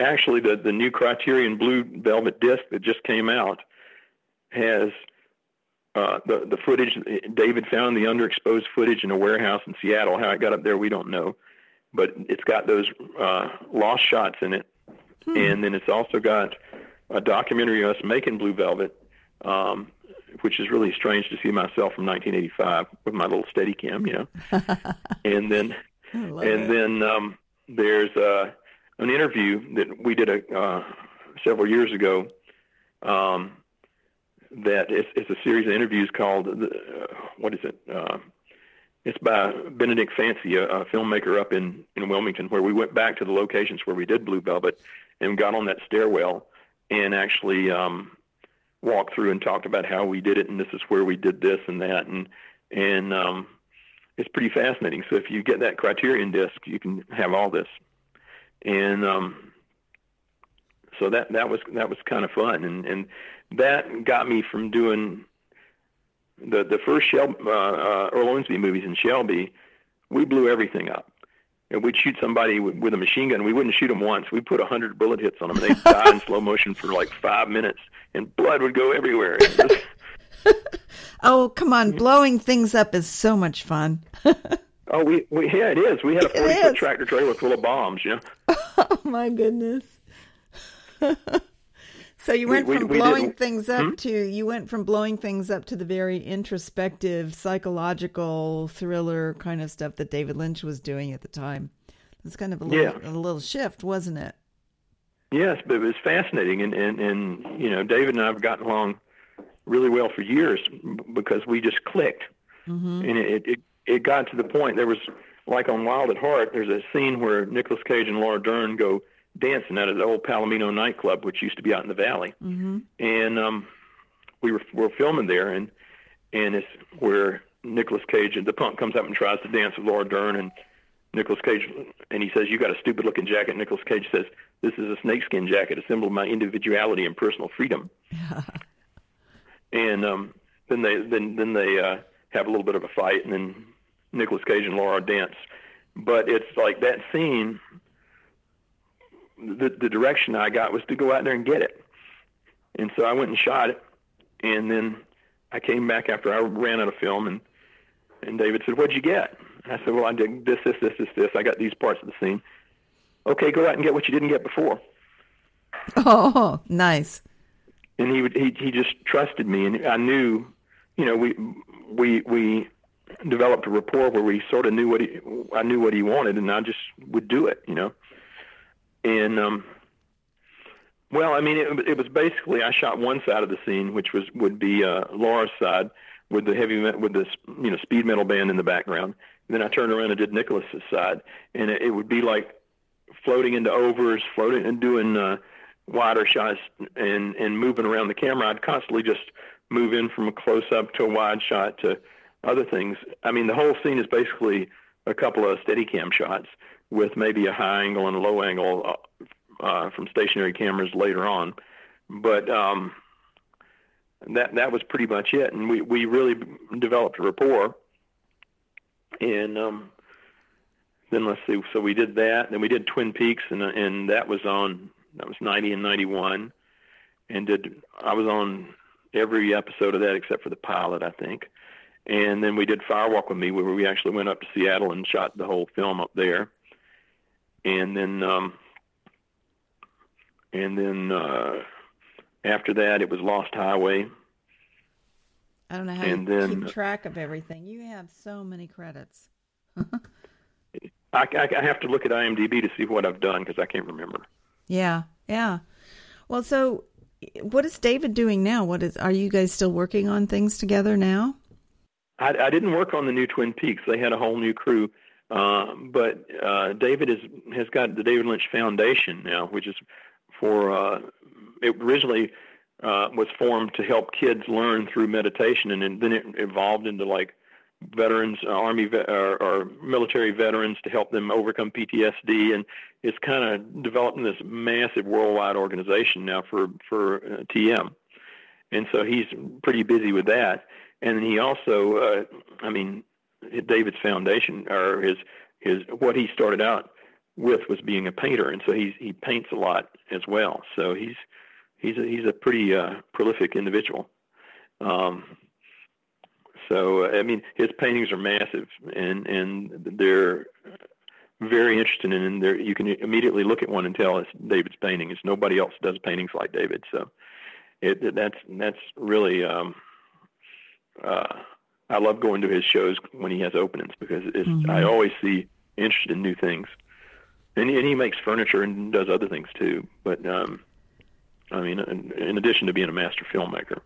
actually, the the new Criterion Blue Velvet disc that just came out has uh, the the footage. David found the underexposed footage in a warehouse in Seattle. How it got up there, we don't know, but it's got those uh, lost shots in it, hmm. and then it's also got a documentary of us making Blue Velvet, um, which is really strange to see myself from 1985 with my little Steadicam, you know, [LAUGHS] and then and it. then um, there's uh, an interview that we did a, uh, several years ago. Um, that it's, it's a series of interviews called uh, what is it? Uh, it's by Benedict Fancy, a, a filmmaker up in in Wilmington, where we went back to the locations where we did Blue Velvet and got on that stairwell and actually um, walked through and talked about how we did it and this is where we did this and that and and um, it's pretty fascinating. So if you get that Criterion disc, you can have all this, and um, so that that was that was kind of fun and and that got me from doing the the first Shel- uh, uh, Earl Owensby movies in Shelby. We blew everything up. And we'd shoot somebody with, with a machine gun. We wouldn't shoot them once. We'd put a hundred bullet hits on them, and they'd die in [LAUGHS] slow motion for like five minutes, and blood would go everywhere. [LAUGHS] oh, come on! Blowing things up is so much fun. [LAUGHS] oh, we, we yeah, it is. We had a forty foot tractor trailer full of bombs. You [LAUGHS] know. Oh my goodness. So you went we, from we, blowing things up hmm? to you went from blowing things up to the very introspective, psychological thriller kind of stuff that David Lynch was doing at the time. It's kind of a little, yeah. a little shift, wasn't it? Yes, but it was fascinating, and, and and you know, David and I have gotten along really well for years because we just clicked, mm-hmm. and it, it it got to the point there was like on Wild at Heart. There's a scene where Nicolas Cage and Laura Dern go dancing out at the old Palomino nightclub, which used to be out in the valley. Mm-hmm. And um, we were we were filming there, and and it's where Nicolas Cage and the punk comes up and tries to dance with Laura Dern, and Nicolas Cage, and he says, "You got a stupid looking jacket." Nicolas Cage says, "This is a snakeskin jacket, a symbol of my individuality and personal freedom." [LAUGHS] and um, then they then then they uh, have a little bit of a fight, and then Nicolas Cage and Laura dance. But it's like that scene the, the direction I got was to go out there and get it. And so I went and shot it. And then I came back after I ran out of film, and and David said, "What'd you get?" And I said, "Well, I did this, this, this, this, this. I got these parts of the scene." Okay, go out and get what you didn't get before. Oh, [LAUGHS] nice. And he would he he just trusted me, and I knew, you know, we we we developed a rapport where we sort of knew what he I knew what he wanted, and I just would do it, you know and um, well, I mean, it, it was basically I shot one side of the scene, which was would be uh, Laura's side with the heavy with this you know speed metal band in the background. And then I turned around and did Nicolas's side, and it, it would be like floating into overs, floating and doing uh, wider shots and and moving around the camera. I'd constantly just move in from a close up to a wide shot to other things. I mean, the whole scene is basically a couple of Steadicam shots with maybe a high angle and a low angle uh, uh, from stationary cameras later on. But um, that that was pretty much it, and we we really developed a rapport. And um, then let's see, so we did that. Then we did Twin Peaks, and and that was on that was ninety and ninety one, and did I was on every episode of that except for the pilot, I think. And then we did Firewalk with Me, where we actually went up to Seattle and shot the whole film up there and then um, and then uh, after that it was Lost Highway. I don't know how and you then, keep track of everything. You have so many credits. [LAUGHS] I, I, have to look at IMDb to see what I've done because I can't remember. Yeah, yeah. Well, so what is David doing now? What is? Are you guys still working on things together now? I, I didn't work on the new Twin Peaks. They had a whole new crew. Uh, but uh, David is, has got the David Lynch Foundation now, which is for uh, it originally uh, was formed to help kids learn through meditation, and then it evolved into like veterans, uh, army or, or military veterans to help them overcome PTSD, and it's kind of developing this massive worldwide organization now for for uh, TM, and so he's pretty busy with that. And he also, uh, I mean, David's foundation or his his what he started out with was being a painter, and so he he paints a lot as well. So he's he's a, he's a pretty uh, prolific individual. Um, so I mean, his paintings are massive, and and they're very interesting, and there you can immediately look at one and tell it's David's painting. It's nobody else does paintings like David. So it that's that's really. Um, uh, I love going to his shows when he has openings because it's, mm-hmm. I always see interested in new things, and he, and he makes furniture and does other things too. But um, I mean, in, in addition to being a master filmmaker.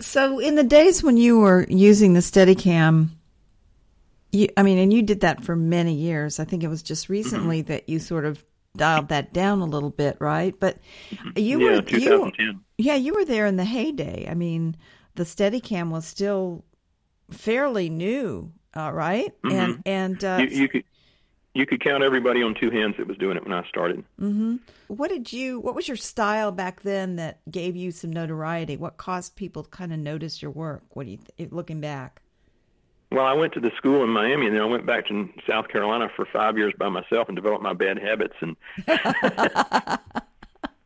So, in the days when you were using the Steadicam, you, I mean, and you did that for many years. I think it was just recently mm-hmm. that you sort of dialed that down a little bit, right? But you yeah, were 2010. You, yeah, you were there in the heyday. I mean, the Steadicam was still fairly new, uh, right? Mm-hmm. And and uh, you, you, could you could count everybody on two hands that was doing it when I started. Mm-hmm. What did you? What was your style back then that gave you some notoriety? What caused people to kind of notice your work? What do you th- looking back? Well, I went to the school in Miami, and then I went back to South Carolina for five years by myself and developed my bad habits. And [LAUGHS]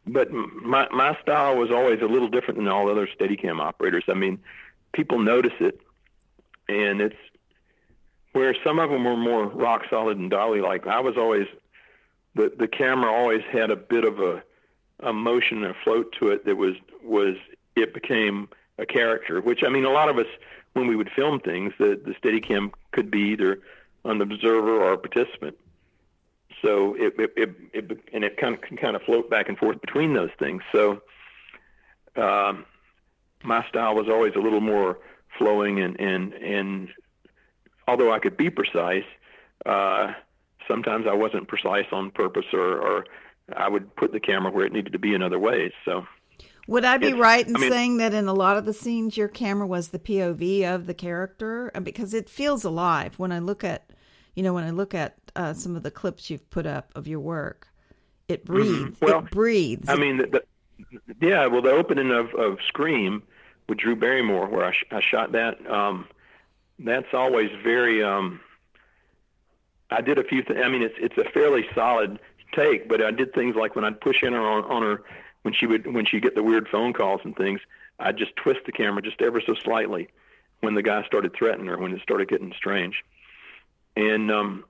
but my my style was always a little different than all other Steadicam operators. I mean, people notice it, and it's where some of them were more rock solid and dolly like. I was always the the camera always had a bit of a a motion and a float to it that was was it became a character. Which I mean, a lot of us when we would film things, the the Steadicam could be either an observer or a participant. So it it, it, it and it kind of can kind of float back and forth between those things. So um, my style was always a little more flowing and and and although I could be precise, uh, sometimes I wasn't precise on purpose, or, or I would put the camera where it needed to be in other ways. So, would I be right in I mean, saying that in a lot of the scenes, your camera was the POV of the character? Uh, because it feels alive when I look at, you know, when I look at uh, some of the clips you've put up of your work, it mm-hmm. breathes. Well, it breathes. I mean, the, the, yeah. Well, the opening of of Scream with Drew Barrymore, where I, sh- I shot that. Um, that's always very. Um, I did a few things. I mean, it's it's a fairly solid take, but I did things like when I'd push in her on, on her when she would when she get the weird phone calls and things, I'd just twist the camera just ever so slightly when the guy started threatening her when it started getting strange, and um,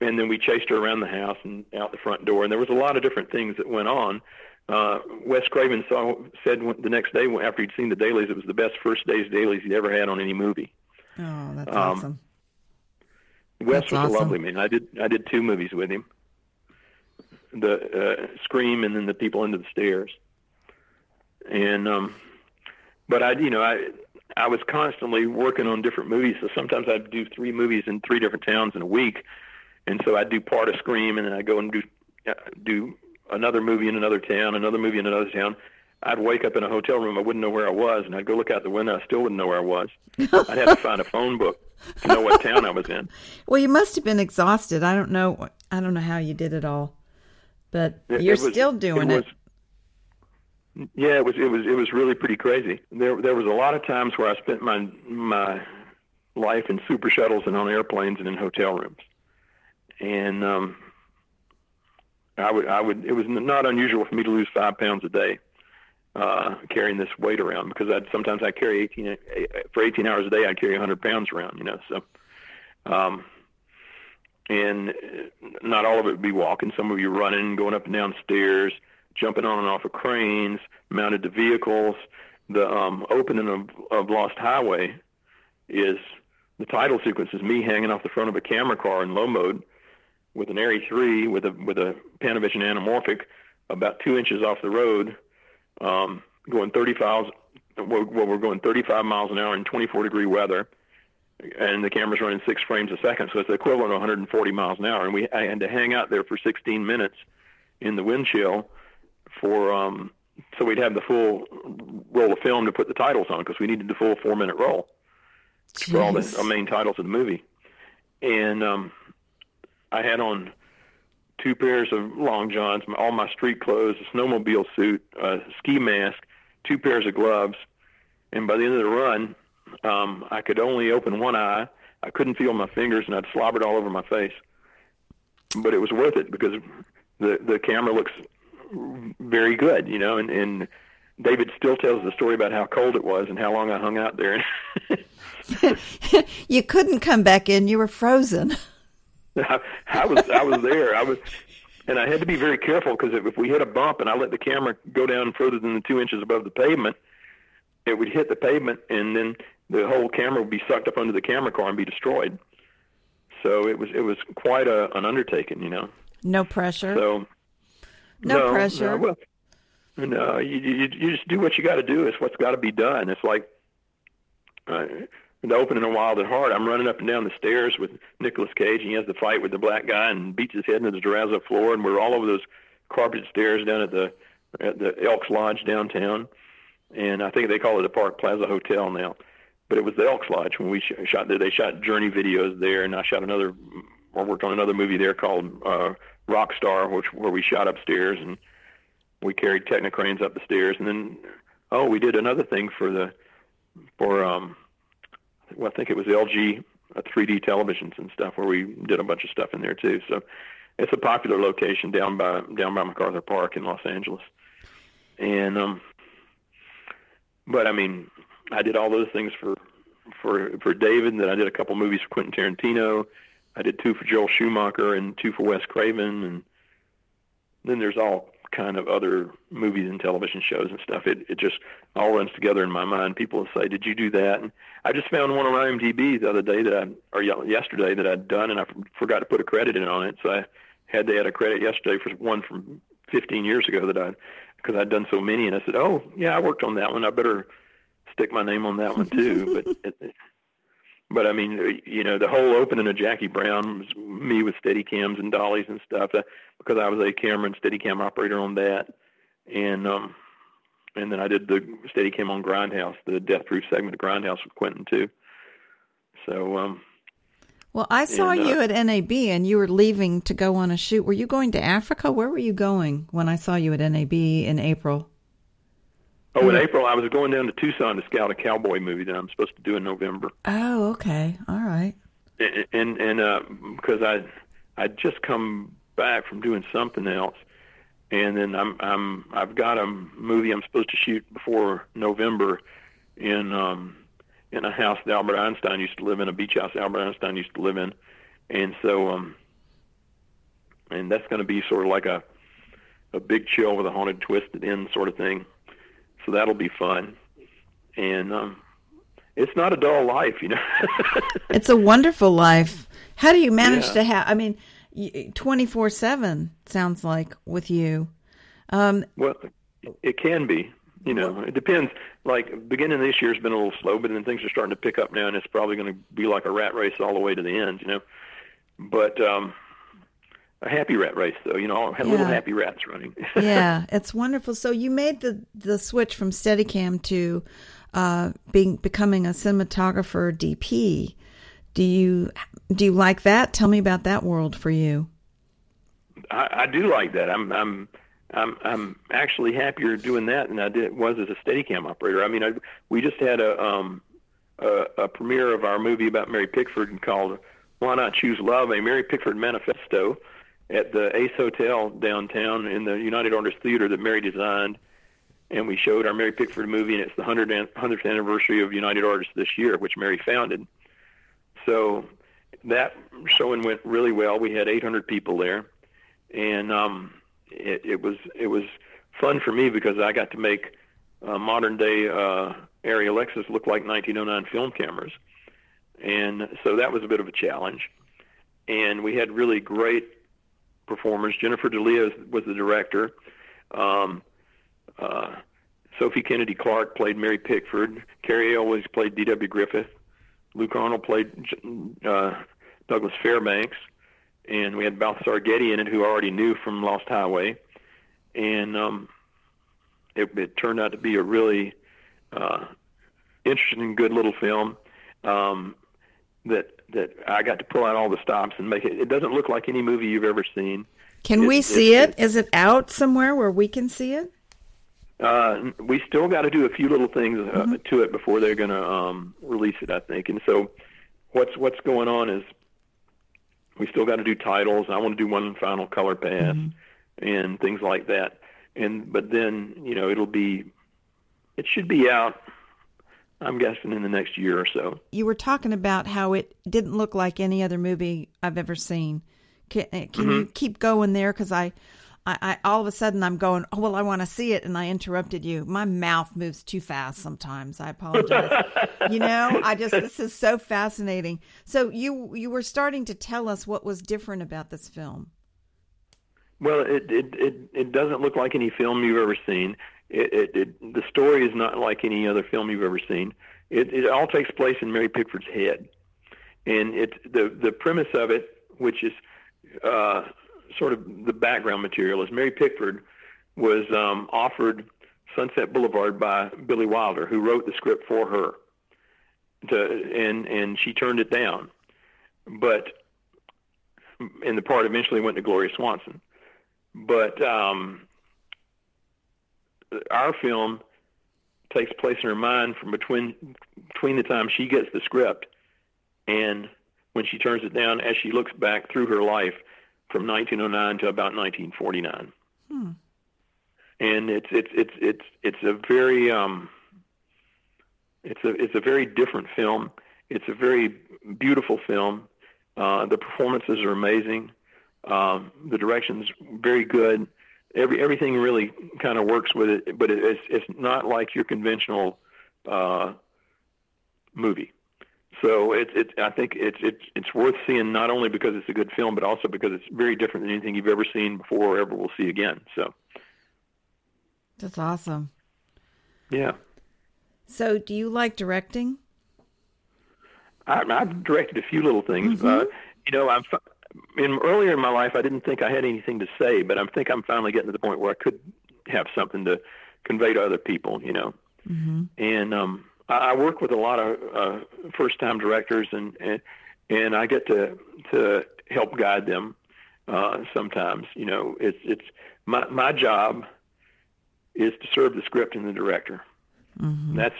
and then we chased her around the house and out the front door, and there was a lot of different things that went on uh, Wes Craven saw, said the next day after he'd seen the dailies, it was the best first days dailies he'd ever had on any movie. Oh, that's um, awesome. Wes that's was awesome. a lovely man. I did I did two movies with him. The uh, Scream and then the People Under the Stairs. And um, but I you know I I was constantly working on different movies. So sometimes I'd do three movies in three different towns in a week, and so I'd do part of Scream and then I'd go and do uh, do another movie in another town, another movie in another town. I'd wake up in a hotel room, I wouldn't know where I was, and I'd go look out the window, I still wouldn't know where I was. [LAUGHS] I'd have to find a phone book to know what town I was in. Well, you must have been exhausted. I don't know. I don't know how you did it all, but it, you're it was, still doing it. Was, it. Yeah, it was. It was. It was really pretty crazy. There, there was a lot of times where I spent my my life in super shuttles and on airplanes and in hotel rooms, and um, I would, I would. It was not unusual for me to lose five pounds a day uh, carrying this weight around because I'd sometimes I carry 18 for 18 hours a day. I'd carry 100 pounds around, you know. So, um, and not all of it would be walking. Some of you running, going up and down stairs, jumping on and off of cranes, mounted to vehicles. The um, opening of, of Lost Highway is the title sequence is me hanging off the front of a camera car in low mode with an Arri 3 with a with a Panavision anamorphic about two inches off the road, um, going 35, well, we're going 35 miles an hour in 24 degree weather, and the camera's running six frames a second, so it's the equivalent of 140 miles an hour. And we I had to hang out there for 16 minutes in the wind chill for um, so we'd have the full roll of film to put the titles on because we needed the full four minute roll Jeez. for all the main titles of the movie. And um, I had on two pairs of long johns, all my street clothes, a snowmobile suit, a ski mask, two pairs of gloves, and by the end of the run, um, I could only open one eye. I couldn't feel my fingers, and I'd slobbered all over my face. But it was worth it because the the camera looks very good, you know, and, and David still tells the story about how cold it was and how long I hung out there. [LAUGHS] [LAUGHS] you couldn't come back in; you were frozen. [LAUGHS] I, I was I was there. I was, and I had to be very careful because if, if we hit a bump and I let the camera go down further than the two inches above the pavement, it would hit the pavement, and then the whole camera would be sucked up under the camera car and be destroyed. So it was it was quite a, an undertaking, you know. No pressure. So no, no pressure. No, well, no, you, you you just do what you got to do. It's what's got to be done. It's like uh, the opening of Wild at Heart. I'm running up and down the stairs with Nicolas Cage, and he has the fight with the black guy and beats his head into the terrazzo floor, and we're all over those carpeted stairs down at the at the Elks Lodge downtown, and I think they call it the Park Plaza Hotel now, but it was the Elks Lodge when we sh- shot there. They shot Journey videos there, and I shot another or worked on another movie there called uh, Rockstar, which where we shot upstairs and we carried Technocranes up the stairs, and then oh, we did another thing for the for um, well, I think it was LG uh, 3D televisions and stuff where we did a bunch of stuff in there too. So it's a popular location down by down by MacArthur Park in Los Angeles, and um, but I mean, I did all those things for for for David, and then I did a couple movies for Quentin Tarantino. I did two for Joel Schumacher and two for Wes Craven, and then there's all kind of other movies and television shows and stuff. It it just all runs together in my mind. People say, "Did you do that?" And I just found one on IMDb the other day that I or yesterday that I'd done, and I forgot to put a credit in on it, so I had to add a credit yesterday for one from 15 years ago that I because I'd done so many, and I said, "Oh yeah, I worked on that one. I better." stick my name on that one too but [LAUGHS] it, but I mean, you know, the whole opening of Jackie Brown was me with steady Steadicams and dollies and stuff uh, because I was a camera and Steadicam operator on that, and um, and then I did the Steadicam on Grindhouse, the Death Proof segment of Grindhouse with Quentin too. So, um, well, I saw and, uh, you at NAB and you were leaving to go on a shoot. Were you going to Africa? Where were you going when I saw you at NAB in April? Oh, in April, I was going down to Tucson to scout a cowboy movie that I'm supposed to do in November. Oh, okay, all right. And and uh, because I I just come back from doing something else, and then I'm I'm I've got a movie I'm supposed to shoot before November in um in a house that Albert Einstein used to live in, a beach house Albert Einstein used to live in, and so um and that's going to be sort of like a a big chill with a haunted twist at the end sort of thing so that'll be fun. And um, it's not a dull life, you know. [LAUGHS] it's a wonderful life. How do you manage yeah. to have? I mean, twenty four seven sounds like with you. Um, well, it can be. You know, it depends. Like beginning this year's been a little slow, but then things are starting to pick up now, and it's probably going to be like a rat race all the way to the end. You know, but um, a happy rat race, though. You know, yeah. little happy rats running. [LAUGHS] yeah, it's wonderful. So you made the the switch from Steadicam to uh, being becoming a cinematographer DP. Do you do you like that? Tell me about that world for you. I, I do like that. I'm I'm I'm I'm actually happier doing that than I did was as a Steadicam operator. I mean, I, we just had a um a, a premiere of our movie about Mary Pickford called "Why Not Choose Love," a Mary Pickford manifesto at the Ace Hotel downtown in the United Artists Theater that Mary designed. And we showed our Mary Pickford movie, and it's the 100th anniversary of United Artists this year, which Mary founded. So that showing went really well. We had 800 people there, and um, it, it was it was fun for me because I got to make uh, modern day uh, Arri Alexas look like 1909 film cameras, and so that was a bit of a challenge. And we had really great performers. Jennifer DeLeo was the director. Um, uh, Sophie Kennedy Clark played Mary Pickford. Cary Elwes played D.W. Griffith. Luke Arnold played uh, Douglas Fairbanks, and we had Balthazar Getty in it, who I already knew from Lost Highway, and um, it, it turned out to be a really uh, interesting, good little film. Um, that that I got to pull out all the stops and make it. It doesn't look like any movie you've ever seen. Can it, we see it? Is it out somewhere where we can see it? Uh, we still got to do a few little things uh, mm-hmm. to it before they're going to um, release it, I think. And so, what's what's going on is we still got to do titles. I want to do one final color pass mm-hmm. and things like that. And but then you know it'll be, it should be out. I'm guessing in the next year or so. You were talking about how it didn't look like any other movie I've ever seen. Can, can mm-hmm. you keep going there? Because I I, I, all of a sudden I'm going, oh well, I want to see it, and I interrupted you. My mouth moves too fast sometimes. I apologize. [LAUGHS] you know, I just this is so fascinating. So you you were starting to tell us what was different about this film. Well, it it it, it doesn't look like any film you've ever seen. It, it, it the story is not like any other film you've ever seen. It it all takes place in Mary Pickford's head, and it's the the premise of it, which is. Uh, sort of the background material is Mary Pickford was um, offered Sunset Boulevard by Billy Wilder, who wrote the script for her, to, and and she turned it down, but and the part eventually went to Gloria Swanson, but um, our film takes place in her mind from between between the time she gets the script and when she turns it down as she looks back through her life from 1909 to about 1949. Hmm. And it's it's it's it's it's a very um, it's a it's a very different film. It's a very beautiful film. Uh, the performances are amazing. Um, the direction's very good. Every everything really kind of works with it, but it, it's it's not like your conventional uh, movie. So it's it, I think it's it's it's worth seeing not only because it's a good film, but also because it's very different than anything you've ever seen before or ever will see again. So that's awesome. Yeah. So, do you like directing? I, I've directed a few little things. Mm-hmm. Uh, you know, I'm in earlier in my life. I didn't think I had anything to say, but I think I'm finally getting to the point where I could have something to convey to other people. You know, mm-hmm. and um, I work with a lot of uh, first-time directors, and, and and I get to to help guide them. Uh, sometimes, you know, it's it's my my job is to serve the script and the director. Mm-hmm. That's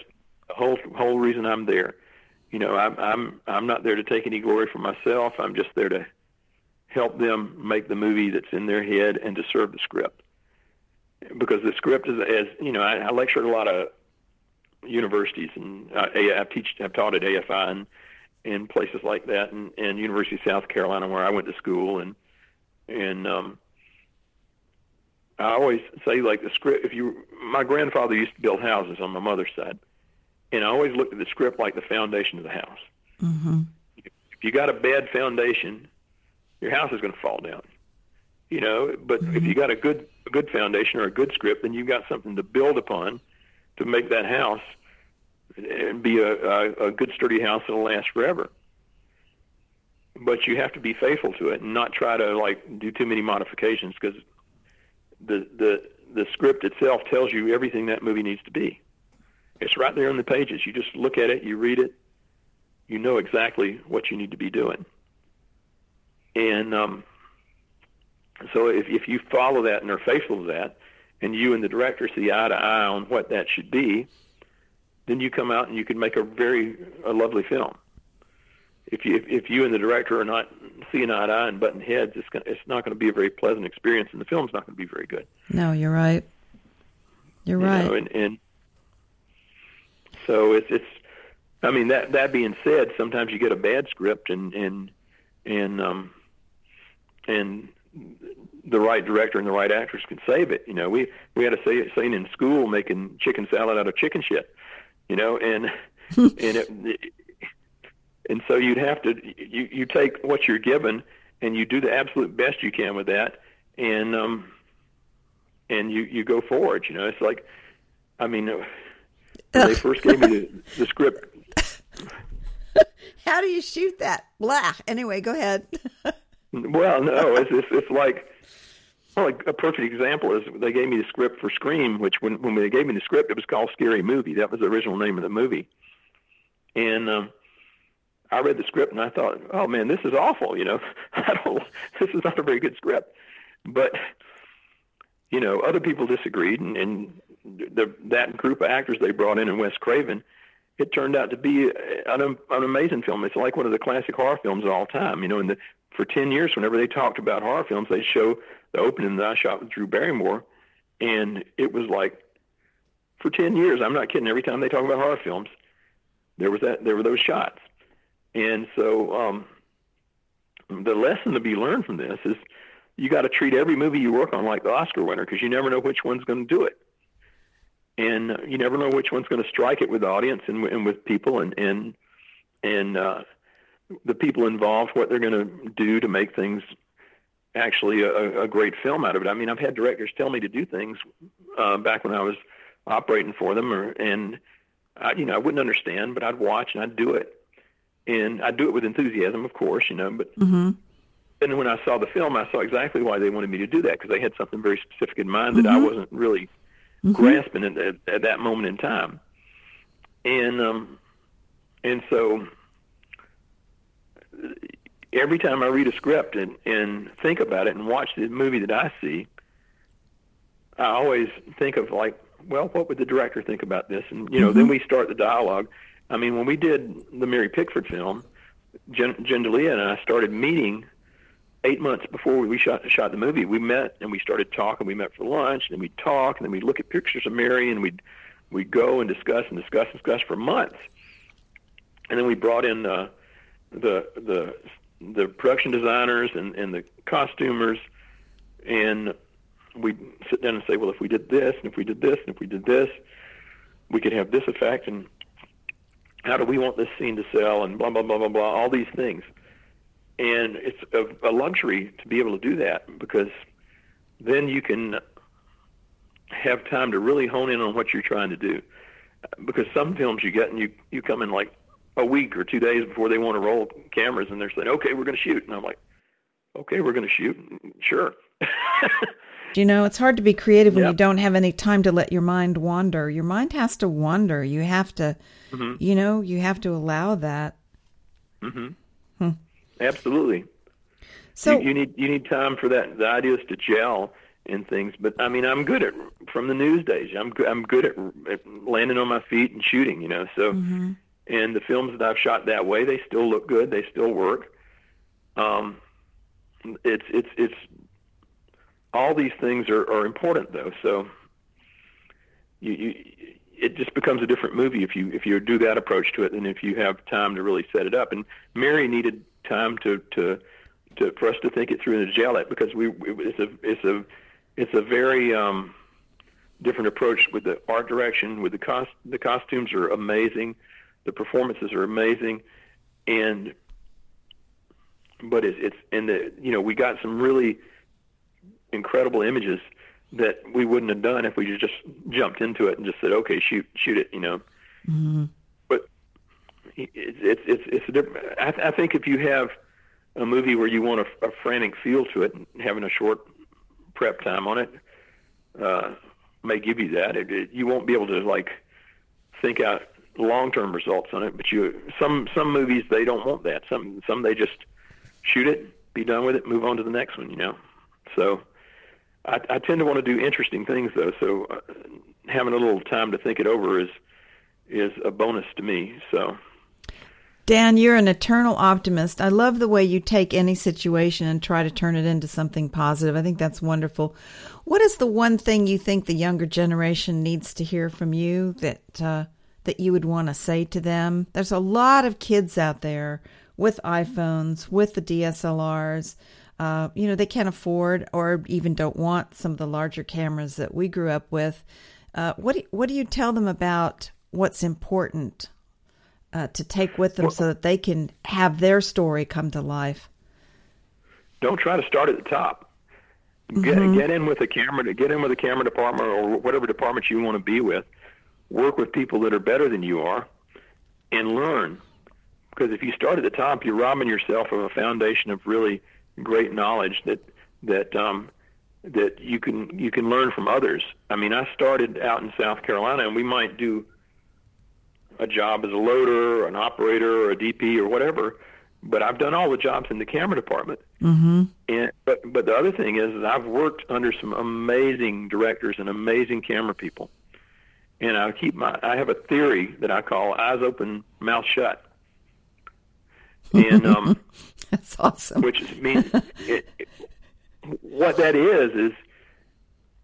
the whole whole reason I'm there. You know, I'm I'm I'm not there to take any glory for myself. I'm just there to help them make the movie that's in their head and to serve the script. Because the script is, as you know, I, I lectured a lot of universities, and uh, I've teach I've taught at AFI and in places like that, and, and University of South Carolina where I went to school, and and um, I always say like the script. If you, my grandfather used to build houses on my mother's side, and I always looked at the script like the foundation of the house. Mm-hmm. If you got a bad foundation, your house is going to fall down. You know, but mm-hmm. if you got a good a good foundation or a good script, then you've got something to build upon to make that house and be a, a, a good sturdy house that'll last forever. But you have to be faithful to it and not try to like do too many modifications because the the the script itself tells you everything that movie needs to be. It's right there on the pages. You just look at it, you read it, you know exactly what you need to be doing. And um, so if if you follow that and are faithful to that, and you and the director see eye to eye on what that should be, then you come out and you can make a very a lovely film. If you if, if you and the director are not seeing eye to eye and button heads, it's gonna, it's not going to be a very pleasant experience, and the film's not going to be very good. No, you're right. You're you right. Know, and, and so it's it's. I mean that that being said, sometimes you get a bad script and and and um and the right director and the right actors can save it. You know, we we had a scene in school making chicken salad out of chicken shit. You know, and [LAUGHS] and it, and so you'd have to you you take what you're given and you do the absolute best you can with that, and um and you you go forward. You know, it's like I mean, when they first gave me the, [LAUGHS] the script. How do you shoot that? Blah. Anyway, go ahead. [LAUGHS] well, no, it's, it's it's like well, a perfect example is they gave me the script for Scream, which when when they gave me the script, it was called Scary Movie. That was the original name of the movie, and um, I read the script and I thought, oh man, this is awful. You know, [LAUGHS] I don't. This is not a very good script, but you know, other people disagreed, and, and the, that group of actors they brought in and Wes Craven, it turned out to be an, an amazing film. It's like one of the classic horror films of all time. You know, in the for ten years, whenever they talked about horror films, they show the opening that I shot with Drew Barrymore, and it was like for ten years. I'm not kidding. Every time they talk about horror films, there was that there were those shots, and so um, the lesson to be learned from this is you got to treat every movie you work on like the Oscar winner because you never know which one's going to do it, and you never know which one's going to strike it with the audience and, and with people and and and uh, the people involved, what they're going to do to make things actually a, a great film out of it. I mean, I've had directors tell me to do things uh, back when I was operating for them, or and I, you know I wouldn't understand, but I'd watch and I'd do it, and I'd do it with enthusiasm, of course, you know, but. Mm-hmm then when I saw the film, I saw exactly why they wanted me to do that because they had something very specific in mind that mm-hmm. I wasn't really mm-hmm. grasping at, at, at that moment in time. And um, and so every time I read a script and, and think about it and watch the movie that I see, I always think of like, well, what would the director think about this? And you know, mm-hmm. then we start the dialogue. I mean, when we did the Mary Pickford film, Jen, Jen DeLeo and I started meeting eight months before we shot shot the movie, we met and we started talking. We met for lunch, and then we'd talk, and then we'd look at pictures of Mary, and we'd we'd go and discuss and discuss and discuss for months. And then we brought in uh, the the the production designers and, and the costumers, and we'd sit down and say, well, if we did this, and if we did this, and if we did this, we could have this effect, and how do we want this scene to sell, and blah blah blah blah blah, all these things and it's a, a luxury to be able to do that because then you can have time to really hone in on what you're trying to do. Because some films you get and you you come in like a week or two days before they want to roll cameras and they're saying, "Okay, we're going to shoot," and I'm like, "Okay, we're going to shoot, sure." you know, it's hard to be creative when yep. you don't have any time to let your mind wander. Your mind has to wander. You have to, mm-hmm. you know, you have to allow that. Mm-hmm. Hmm. Absolutely. So you, you, need you need time for that the ideas to gel and things. But I mean, I'm good at from the news days. I'm I'm good at, at landing on my feet and shooting. You know, so mm-hmm. And the films that I've shot that way, they still look good. They still work. Um, it's it's it's all these things are, are important though. So you, you it just becomes a different movie if you if you do that approach to it than if you have time to really set it up. And Mary needed time to to to for us to think it through and to gel it because we it's a it's a it's a very um, different approach with the art direction. With the cost, the costumes are amazing, the performances are amazing, and but it's it's and the you know we got some really incredible images that we wouldn't have done if we just jumped into it and just said okay shoot shoot it you know. Mm-hmm it's it's it's a different. I, I think if you have a movie where you want a, a frantic feel to it, and having a short prep time on it uh, may give you that. It, it, you won't be able to like think out long-term results on it, but you some some movies they don't want that. Some some they just shoot it, be done with it, move on to the next one. You know, so. I, I tend to want to do interesting things though, so uh, having a little time to think it over is is a bonus to me. So Dan, you're an eternal optimist. I love the way you take any situation and try to turn it into something positive. I think that's wonderful. What is the one thing you think the younger generation needs to hear from you that uh, that you would want to say to them? There's a lot of kids out there with iPhones, with the DSLRs. Uh, you know, they can't afford or even don't want some of the larger cameras that we grew up with. Uh, what do, what do you tell them about what's important uh, to take with them well, so that they can have their story come to life? Don't try to start at the top. Get, mm-hmm. get in with a camera, get in with a camera department or whatever department you want to be with. Work with people that are better than you are, and learn. Because if you start at the top, you're robbing yourself of a foundation of really great knowledge that that um, that you can you can learn from others. I mean, I started out in South Carolina, and we might do a job as a loader, or an operator, or a DP, or whatever. But I've done all the jobs in the camera department. Mm-hmm. And but but the other thing is, is I've worked under some amazing directors and amazing camera people. And I keep my I have a theory that I call eyes open, mouth shut. And um, [LAUGHS] that's awesome. Which means it, it, what that is is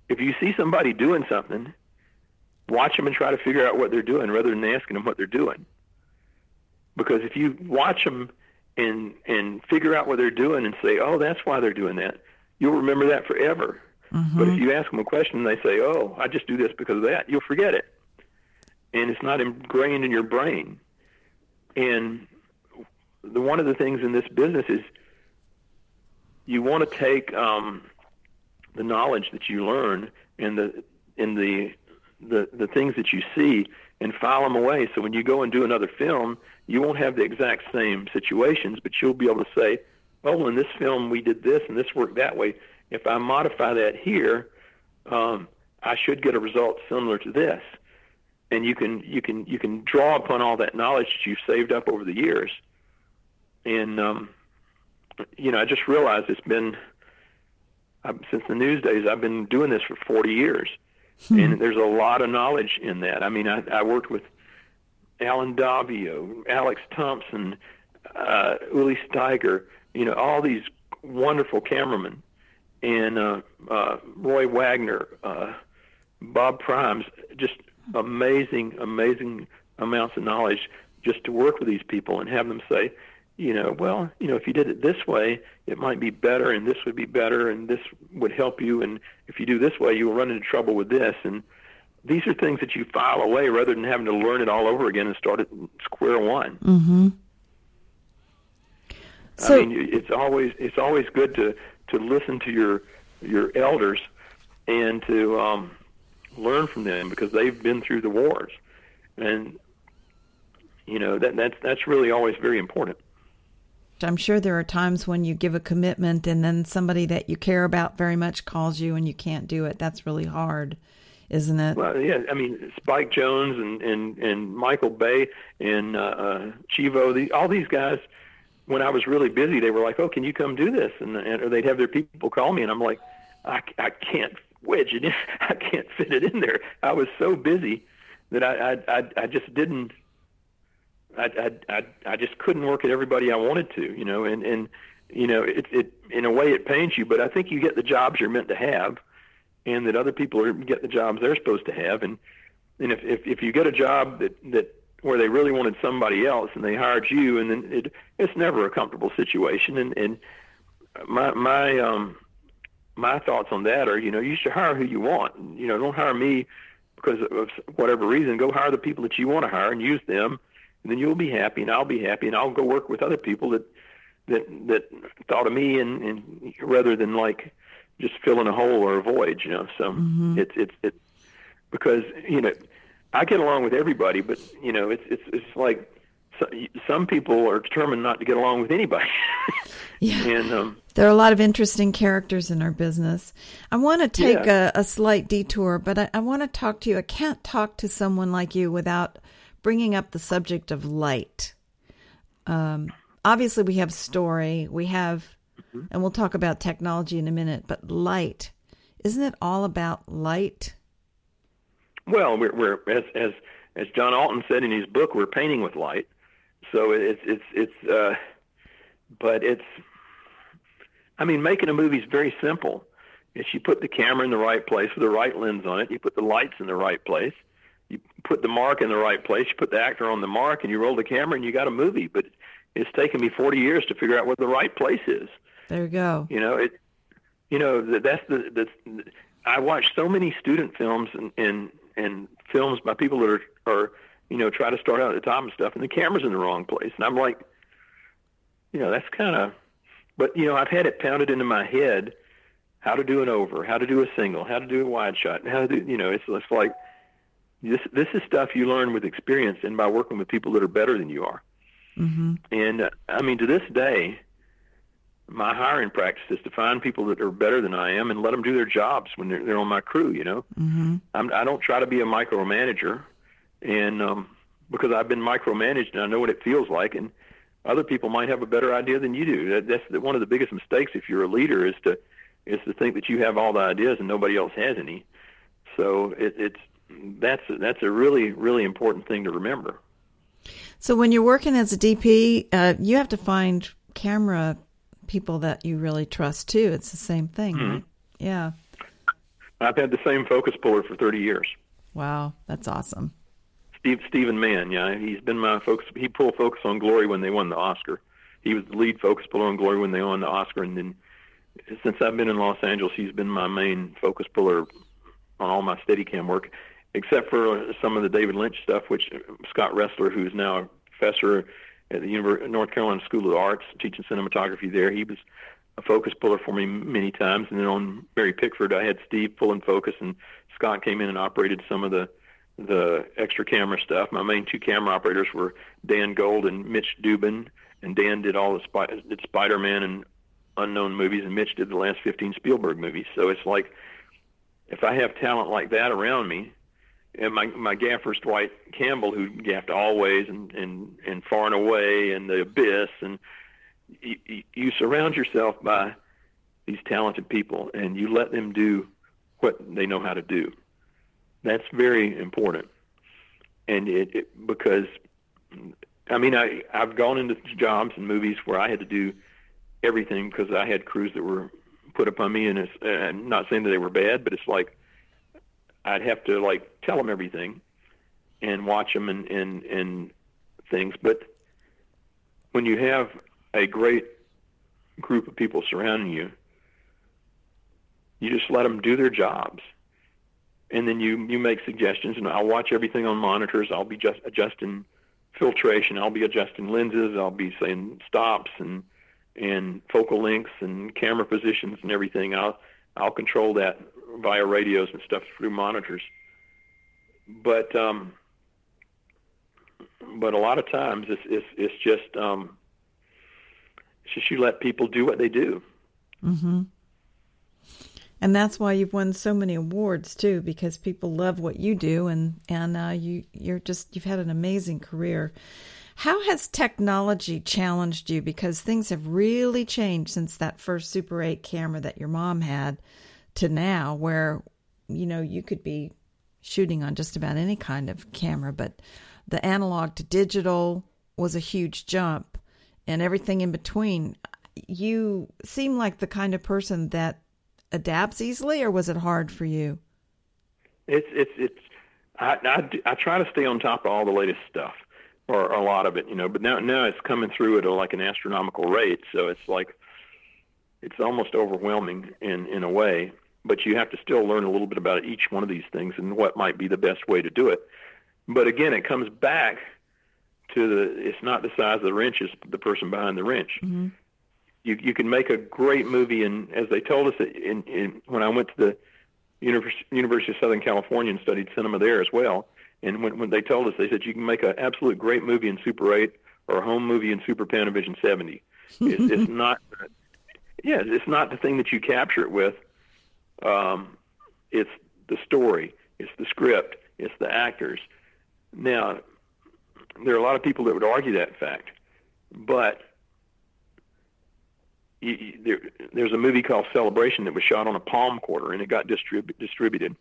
if you see somebody doing something, watch them and try to figure out what they're doing rather than asking them what they're doing. Because if you watch them and and figure out what they're doing and say, "Oh, that's why they're doing that," you'll remember that forever. Mm-hmm. But if you ask them a question and they say, "Oh, I just do this because of that," you'll forget it, and it's not ingrained in your brain. And the one of the things in this business is you want to take um, the knowledge that you learn and the in the the the things that you see and file them away. So when you go and do another film, you won't have the exact same situations, but you'll be able to say, "Oh, in this film we did this and this worked that way. If I modify that here, um, I should get a result similar to this." And you can you can you can draw upon all that knowledge that you've saved up over the years. And um, you know, I just realized it's been since the news days. I've been doing this for 40 years, hmm. and there's a lot of knowledge in that. I mean, I, I worked with Allen Daviau, Alex Thompson, uh, Uli Steiger, you know, all these wonderful cameramen, and uh, uh, Roy Wagner, uh, Bob Primes, just amazing, amazing amounts of knowledge just to work with these people and have them say, you know, well, you know, if you did it this way, it might be better, and this would be better, and this would help you, and if you do this way, you will run into trouble with this, and these are things that you file away rather than having to learn it all over again and start at square one. Mm-hmm. So, I mean, it's always it's always good to to listen to your your elders and to um, learn from them because they've been through the wars, and you know that that's that's really always very important. I'm sure there are times when you give a commitment and then somebody that you care about very much calls you and you can't do it. That's really hard, isn't it? Well, yeah. I mean, Spike Jonze and and, and Michael Bay and uh, uh, Chivo, the, all these guys. When I was really busy, they were like, "Oh, can you come do this?" And, and or they'd have their people call me, and I'm like, "I, I can't wedge it in. [LAUGHS] I can't fit it in there." I was so busy that I I I, I just didn't I, I, I, I just couldn't work at everybody I wanted to, you know, and, and, you know, it, it, in a way it pains you, but I think you get the jobs you're meant to have and that other people are get the jobs they're supposed to have. And, and if, if, if you get a job that, that, where they really wanted somebody else and they hired you and then it, it's never a comfortable situation. And, and my, my, um, my thoughts on that are, you know, you should hire who you want. You know, don't hire me because of whatever reason. Go hire the people that you want to hire and use them and then you'll be happy, and I'll be happy, and I'll go work with other people that that that thought of me, and, and rather than like just filling a hole or a void, you know. So mm-hmm. it's it's it's because you know I get along with everybody, but you know it's it's it's like some people are determined not to get along with anybody. [LAUGHS] yeah. And um, there are a lot of interesting characters in our business. I want to take yeah. a, a, slight detour, but I, I want to talk to you. I can't talk to someone like you without bringing up the subject of light. Um, obviously, we have story, we have, mm-hmm. and we'll talk about technology in a minute, but light. Isn't it all about light? Well, we're, we're as as as John Alton said in his book, we're painting with light. So it's it's it's uh, but it's I mean, making a movie is very simple. If you put the camera in the right place with the right lens on it, you put the lights in the right place, you put the mark in the right place, you put the actor on the mark, and you roll the camera, and you got a movie. But it's taken me 40 years to figure out what the right place is. There you go. You know it. You know that's the the. I watch so many student films and and and films by people that are are you know try to start out at the top and stuff, and the camera's in the wrong place, and I'm like, you know, that's kind of. But you know, I've had it pounded into my head how to do an over, how to do a single, how to do a wide shot, how to do you know, it's it's like this this is stuff you learn with experience and by working with people that are better than you are. Mm-hmm. And uh, I mean, to this day, my hiring practice is to find people that are better than I am and let them do their jobs when they're, they're on my crew. You know, mm-hmm. I'm, I don't try to be a micromanager, and um, because I've been micromanaged and I know what it feels like, and other people might have a better idea than you do. That, that's the, one of the biggest mistakes if you're a leader is to is to think that you have all the ideas and nobody else has any. So it, it's that's that's a really really important thing to remember. So when you're working as a DP, uh, you have to find camera people that you really trust too. It's the same thing, mm-hmm. right? Yeah. I've had the same focus puller for 30 years. Wow, that's awesome. Steve Stephen Mann, yeah, he's been my focus. He pulled focus on Glory when they won the Oscar. He was the lead focus puller on Glory when they won the Oscar, and then since I've been in Los Angeles, he's been my main focus puller on all my Steadicam work, except for some of the David Lynch stuff, which Scott Ressler, who's now a professor at the North Carolina School of the Arts, teaching cinematography there. He was a focus puller for me many times. And then on Mary Pickford, I had Steve pulling focus, and Scott came in and operated some of the the extra camera stuff. My main two camera operators were Dan Gold and Mitch Dubin, and Dan did all the Sp- did Spider-Man and unknown movies, and Mitch did the last 15 Spielberg movies. So it's like if I have talent like that around me, and my my gaffer's Dwight Campbell, who gaffed Always and and and Far and Away and The Abyss, and you, you surround yourself by these talented people, and you let them do what they know how to do. That's very important, and it, it because I mean I I've gone into jobs and movies where I had to do everything because I had crews that were put upon me, and it's and not saying that they were bad, but it's like I'd have to like tell them everything and watch them and, and, and things. But when you have a great group of people surrounding you, you just let them do their jobs. And then you, you make suggestions, and I'll watch everything on monitors. I'll be just adjusting filtration. I'll be adjusting lenses. I'll be saying stops and and focal lengths and camera positions and everything. I'll I'll control that via radios and stuff through monitors. But um, but a lot of times it's it's, it's just um, it's just you let people do what they do. Mm-hmm. And that's why you've won so many awards too, because people love what you do, and and uh, you you're just you've had an amazing career. How has technology challenged you? Because things have really changed since that first Super 8 camera that your mom had to now where you know you could be shooting on just about any kind of camera but the analog to digital was a huge jump and everything in between. You seem like the kind of person that adapts easily or was it hard for you? It's it's it's I, I, I try to stay on top of all the latest stuff or a lot of it you know but now now it's coming through at a, like an astronomical rate so it's like it's almost overwhelming in in a way but you have to still learn a little bit about each one of these things and what might be the best way to do it. But again, it comes back to the it's not the size of the wrench, it's the person behind the wrench. Mm-hmm. You you can make a great movie, and as they told us in, in when I went to the University, University of Southern California and studied cinema there as well, and when, when they told us, they said you can make an absolute great movie in Super 8 or a home movie in Super Panavision 70. It's, it's [LAUGHS] not, yeah, it's not the thing that you capture it with um, it's the story, it's the script, it's the actors. Now, there are a lot of people that would argue that fact, but you, you, there, there's a movie called Celebration that was shot on a Palmcorder and it got distrib- distributed.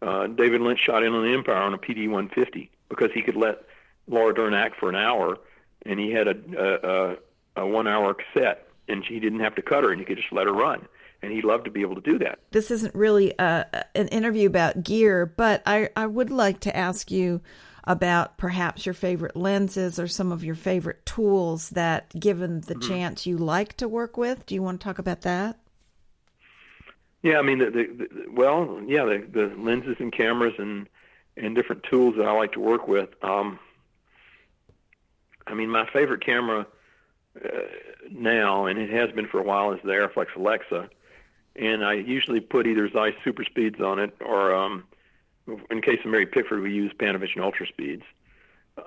Uh, David Lynch shot Inland Empire on a PD 150 because he could let Laura Dern act for an hour, and he had a, a, a, a one hour cassette, and he didn't have to cut her, and he could just let her run and he'd love to be able to do that. This isn't really a, an interview about gear, but I, I would like to ask you about perhaps your favorite lenses or some of your favorite tools that, given the mm-hmm. chance, you like to work with. Do you want to talk about that? Yeah, I mean, the, the, the well, yeah, the, the lenses and cameras and and different tools that I like to work with. Um, I mean, my favorite camera uh, now, and it has been for a while, is the Arriflex Alexa and I usually put either Zeiss Super Speeds on it or um, in case of Mary Pickford, we use Panavision Ultra Speeds.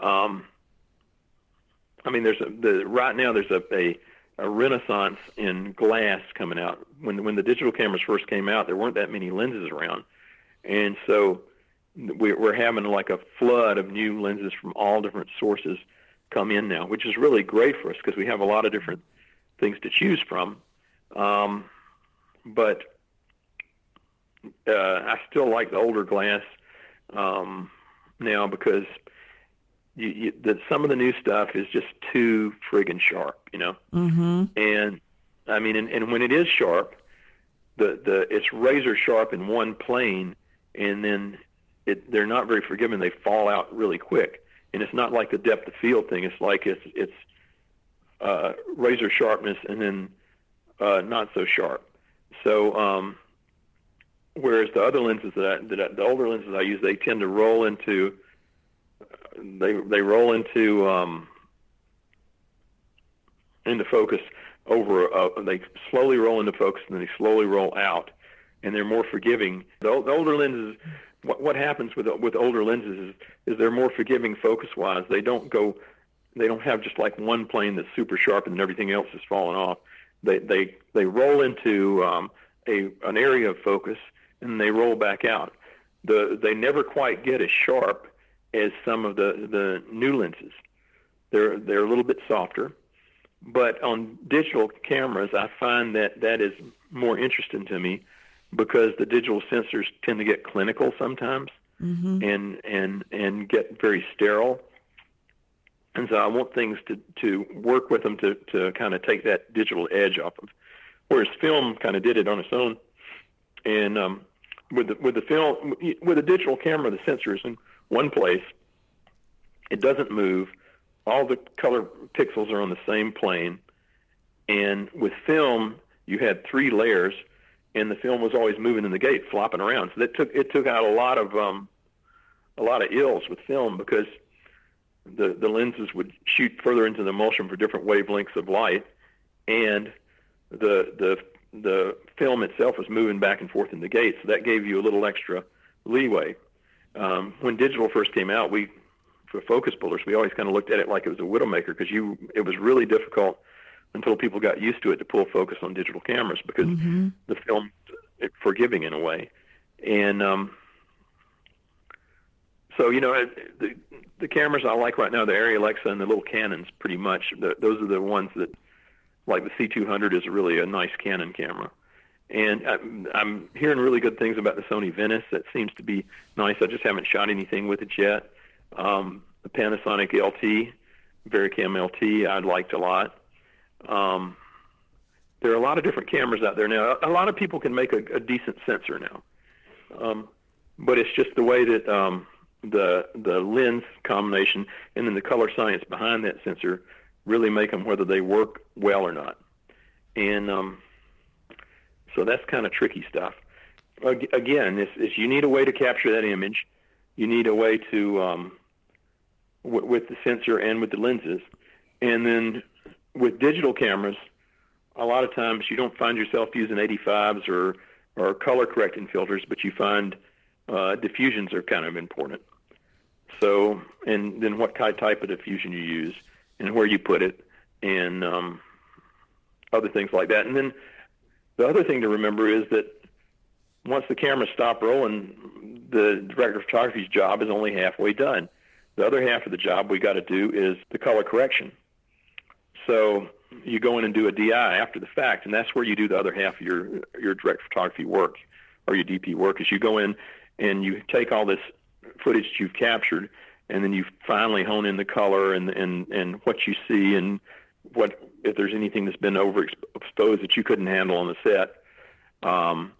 Um, I mean, there's a the right now there's a, a a renaissance in glass coming out. When when the digital cameras first came out, there weren't that many lenses around, and so we're having like a flood of new lenses from all different sources come in now, which is really great for us because we have a lot of different things to choose from. Um, but uh, I still like the older glass um, now because you, you, the, some of the new stuff is just too friggin' sharp, you know. Mm-hmm. And I mean, and, and when it is sharp, the the it's razor sharp in one plane, and then it they're not very forgiving. They fall out really quick, and it's not like the depth of field thing. It's like it's it's uh, razor sharpness and then uh, not so sharp. So um, whereas the other lenses that, I, that I, the older lenses I use, they tend to roll into they they roll into um, into focus over. Uh, they slowly roll into focus and then they slowly roll out, and they're more forgiving. The, the older lenses, what, what happens with with older lenses is is they're more forgiving focus wise. They don't go, they don't have just like one plane that's super sharp and everything else is falling off. They they they roll into um, a an area of focus and they roll back out. The they never quite get as sharp as some of the the new lenses. They're they're a little bit softer, but on digital cameras, I find that that is more interesting to me because the digital sensors tend to get clinical sometimes mm-hmm. and and and get very sterile. And so I want things to to work with them to to kind of take that digital edge off of. Whereas film kind of did it on its own, and um, with the with the film with a digital camera, the sensor is in one place. It doesn't move. All the color pixels are on the same plane. And with film, you had three layers, and the film was always moving in the gate, flopping around. So that took it took out a lot of um, a lot of ills with film because the the lenses would shoot further into the emulsion for different wavelengths of light, and the the the film itself was moving back and forth in the gate, so that gave you a little extra leeway. Um, when digital first came out, we for focus pullers, we always kind of looked at it like it was a widowmaker because you it was really difficult until people got used to it to pull focus on digital cameras because mm-hmm. the film it, forgiving in a way, and um, so you know the the cameras I like right now, the Arri Alexa and the little Canons, pretty much the, those are the ones that like the C200 is really a nice Canon camera. And I'm, I'm hearing really good things about the Sony Venice. That seems to be nice. I just haven't shot anything with it yet. Um, the Panasonic LT, VariCam LT, I liked a lot. Um, there are a lot of different cameras out there now. A lot of people can make a, a decent sensor now, um, but it's just the way that um, the the lens combination and then the color science behind that sensor really make them whether they work well or not. And um, so that's kind of tricky stuff. Again, is you need a way to capture that image. You need a way to um, w- with the sensor and with the lenses, and then with digital cameras, a lot of times you don't find yourself using 85s or or color correcting filters, but you find uh, diffusions are kind of important. So, and then what kind type of diffusion you use and where you put it, and um, other things like that. And then the other thing to remember is that once the cameras stop rolling, the director of photography's job is only halfway done. The other half of the job we got to do is the color correction. So you go in and do a DI after the fact, and that's where you do the other half of your your direct photography work or your DP work. Is you go in and you take all this footage that you've captured, and then you finally hone in the color and and and what you see and what if there's anything that's been overexposed that you couldn't handle on the set. Um,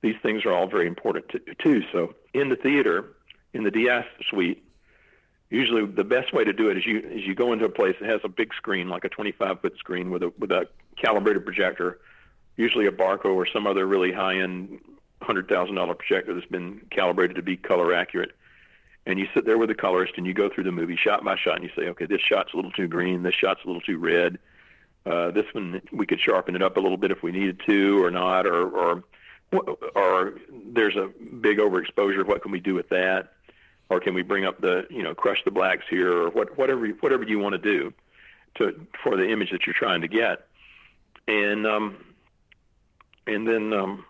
these things are all very important to, too. So in the theater, in the DS suite, usually the best way to do it is you is you go into a place that has a big screen, like a 25 foot screen with a with a calibrated projector, usually a Barco or some other really high end hundred thousand dollar projector that's been calibrated to be color accurate. And you sit there with the colorist and you go through the movie shot by shot and you say, okay, this shot's a little too green, this shot's a little too red, uh, this one we could sharpen it up a little bit if we needed to or not, or, or or there's a big overexposure. What can we do with that? Or can we bring up the, you know, crush the blacks here, or what, whatever, whatever you want to do to for the image that you're trying to get, and um, and then um,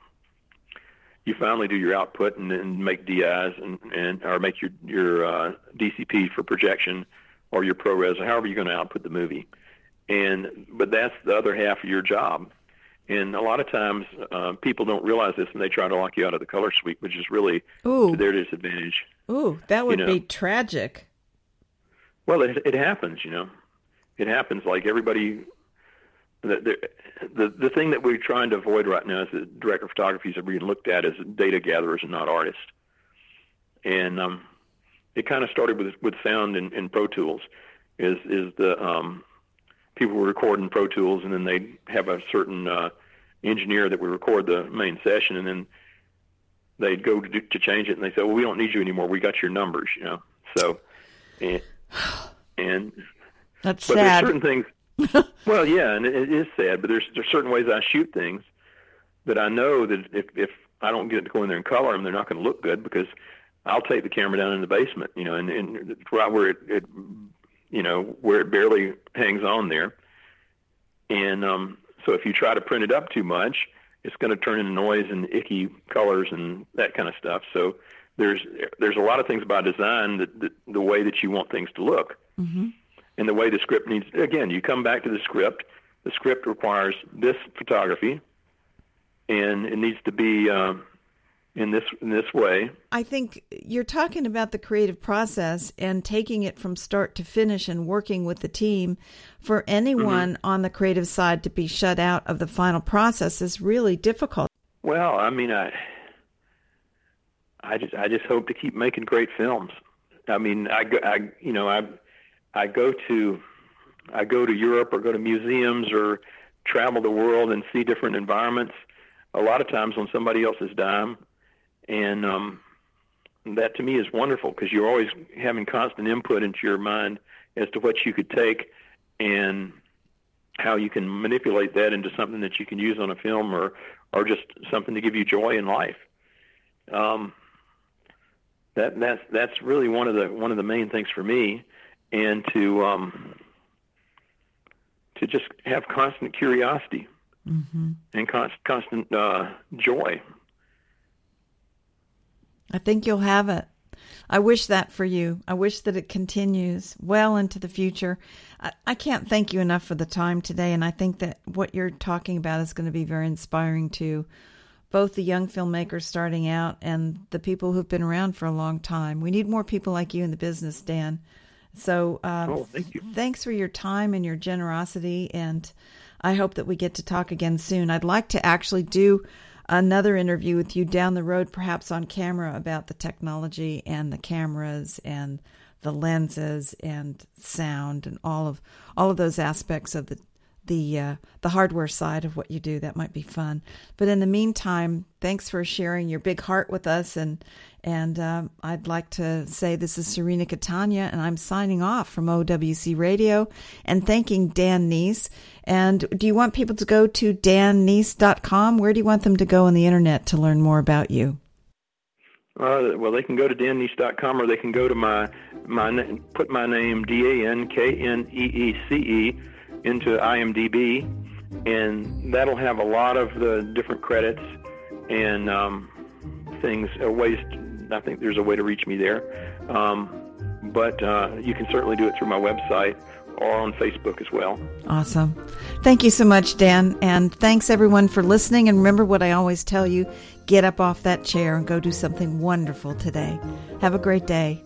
you finally do your output and then make DIs and, and or make your your uh, DCP for projection or your ProRes, or however you're going to output the movie. And but that's the other half of your job and a lot of times, uh, people don't realize this, and they try to lock you out of the color suite, which is really Ooh. to their disadvantage. Ooh, that would you know. be tragic. Well, it, it happens, you know. It happens. Like everybody, the, the the thing that we're trying to avoid right now is that director of photography are being looked at as data gatherers and not artists. And um, it kind of started with with sound and, and Pro Tools. Is is the um, people were recording Pro Tools, and then they have a certain uh, engineer that would record the main session, and then they'd go to, do, to change it, and they say, "Well, we don't need you anymore. We got your numbers," you know. So, and, and That's but sad. there's certain things. [LAUGHS] well, yeah, and it, is sad, but there's there's certain ways I shoot things that I know that if if I don't get to go in there and color them, they're not going to look good because I'll take the camera down in the basement, you know, and, and right where it, it you know, where it barely hangs on there. And um, so if you try to print it up too much, it's going to turn into noise and icky colors and that kind of stuff. So there's there's a lot of things about design that, that the way that you want things to look, mm-hmm. And the way the script needs. Again, you come back to the script. The script requires this photography, and it needs to be um, in this in this way. I think you're talking about the creative process and taking it from start to finish and working with the team. For anyone Mm-hmm. on the creative side to be shut out of the final process is really difficult. Well, I mean, I, I just, I just hope to keep making great films. I mean, I, I, you know, I, I go to, I go to Europe or go to museums or travel the world and see different environments. A lot of times on somebody else's dime, and um, that to me is wonderful because you're always having constant input into your mind as to what you could take and how you can manipulate that into something that you can use on a film or or just something to give you joy in life. Um, that that's that's really one of the one of the main things for me, and to um, to just have constant curiosity Mm-hmm. and constant constant uh, joy. I think you'll have it. I wish that for you. I wish that it continues well into the future. I, I can't thank you enough for the time today, and I think that what you're talking about is going to be very inspiring to both the young filmmakers starting out and the people who've been around for a long time. We need more people like you in the business, Dan. So, uh, Oh, thank you. thanks for your time and your generosity, and I hope that we get to talk again soon. I'd like to actually do another interview with you down the road, perhaps on camera, about the technology and the cameras and the lenses and sound and all of all of those aspects of the the uh, the hardware side of what you do. That might be fun. But in the meantime, thanks for sharing your big heart with us. And and um, I'd like to say this is Serena Catania, and I'm signing off from OWC Radio and thanking Dan Kneece. And do you want people to go to dankneece.com? Where do you want them to go on the internet to learn more about you? Uh, well, they can go to dankneece.com or they can go to my my put my name D A N K N E E C E into IMDb, and that'll have a lot of the different credits and um, things. Uh, ways, I think there's a way to reach me there, um, but uh, you can certainly do it through my website or on Facebook as well. Awesome. Thank you so much, Dan. And thanks everyone for listening. And remember what I always tell you get up off that chair and go do something wonderful today. Have a great day.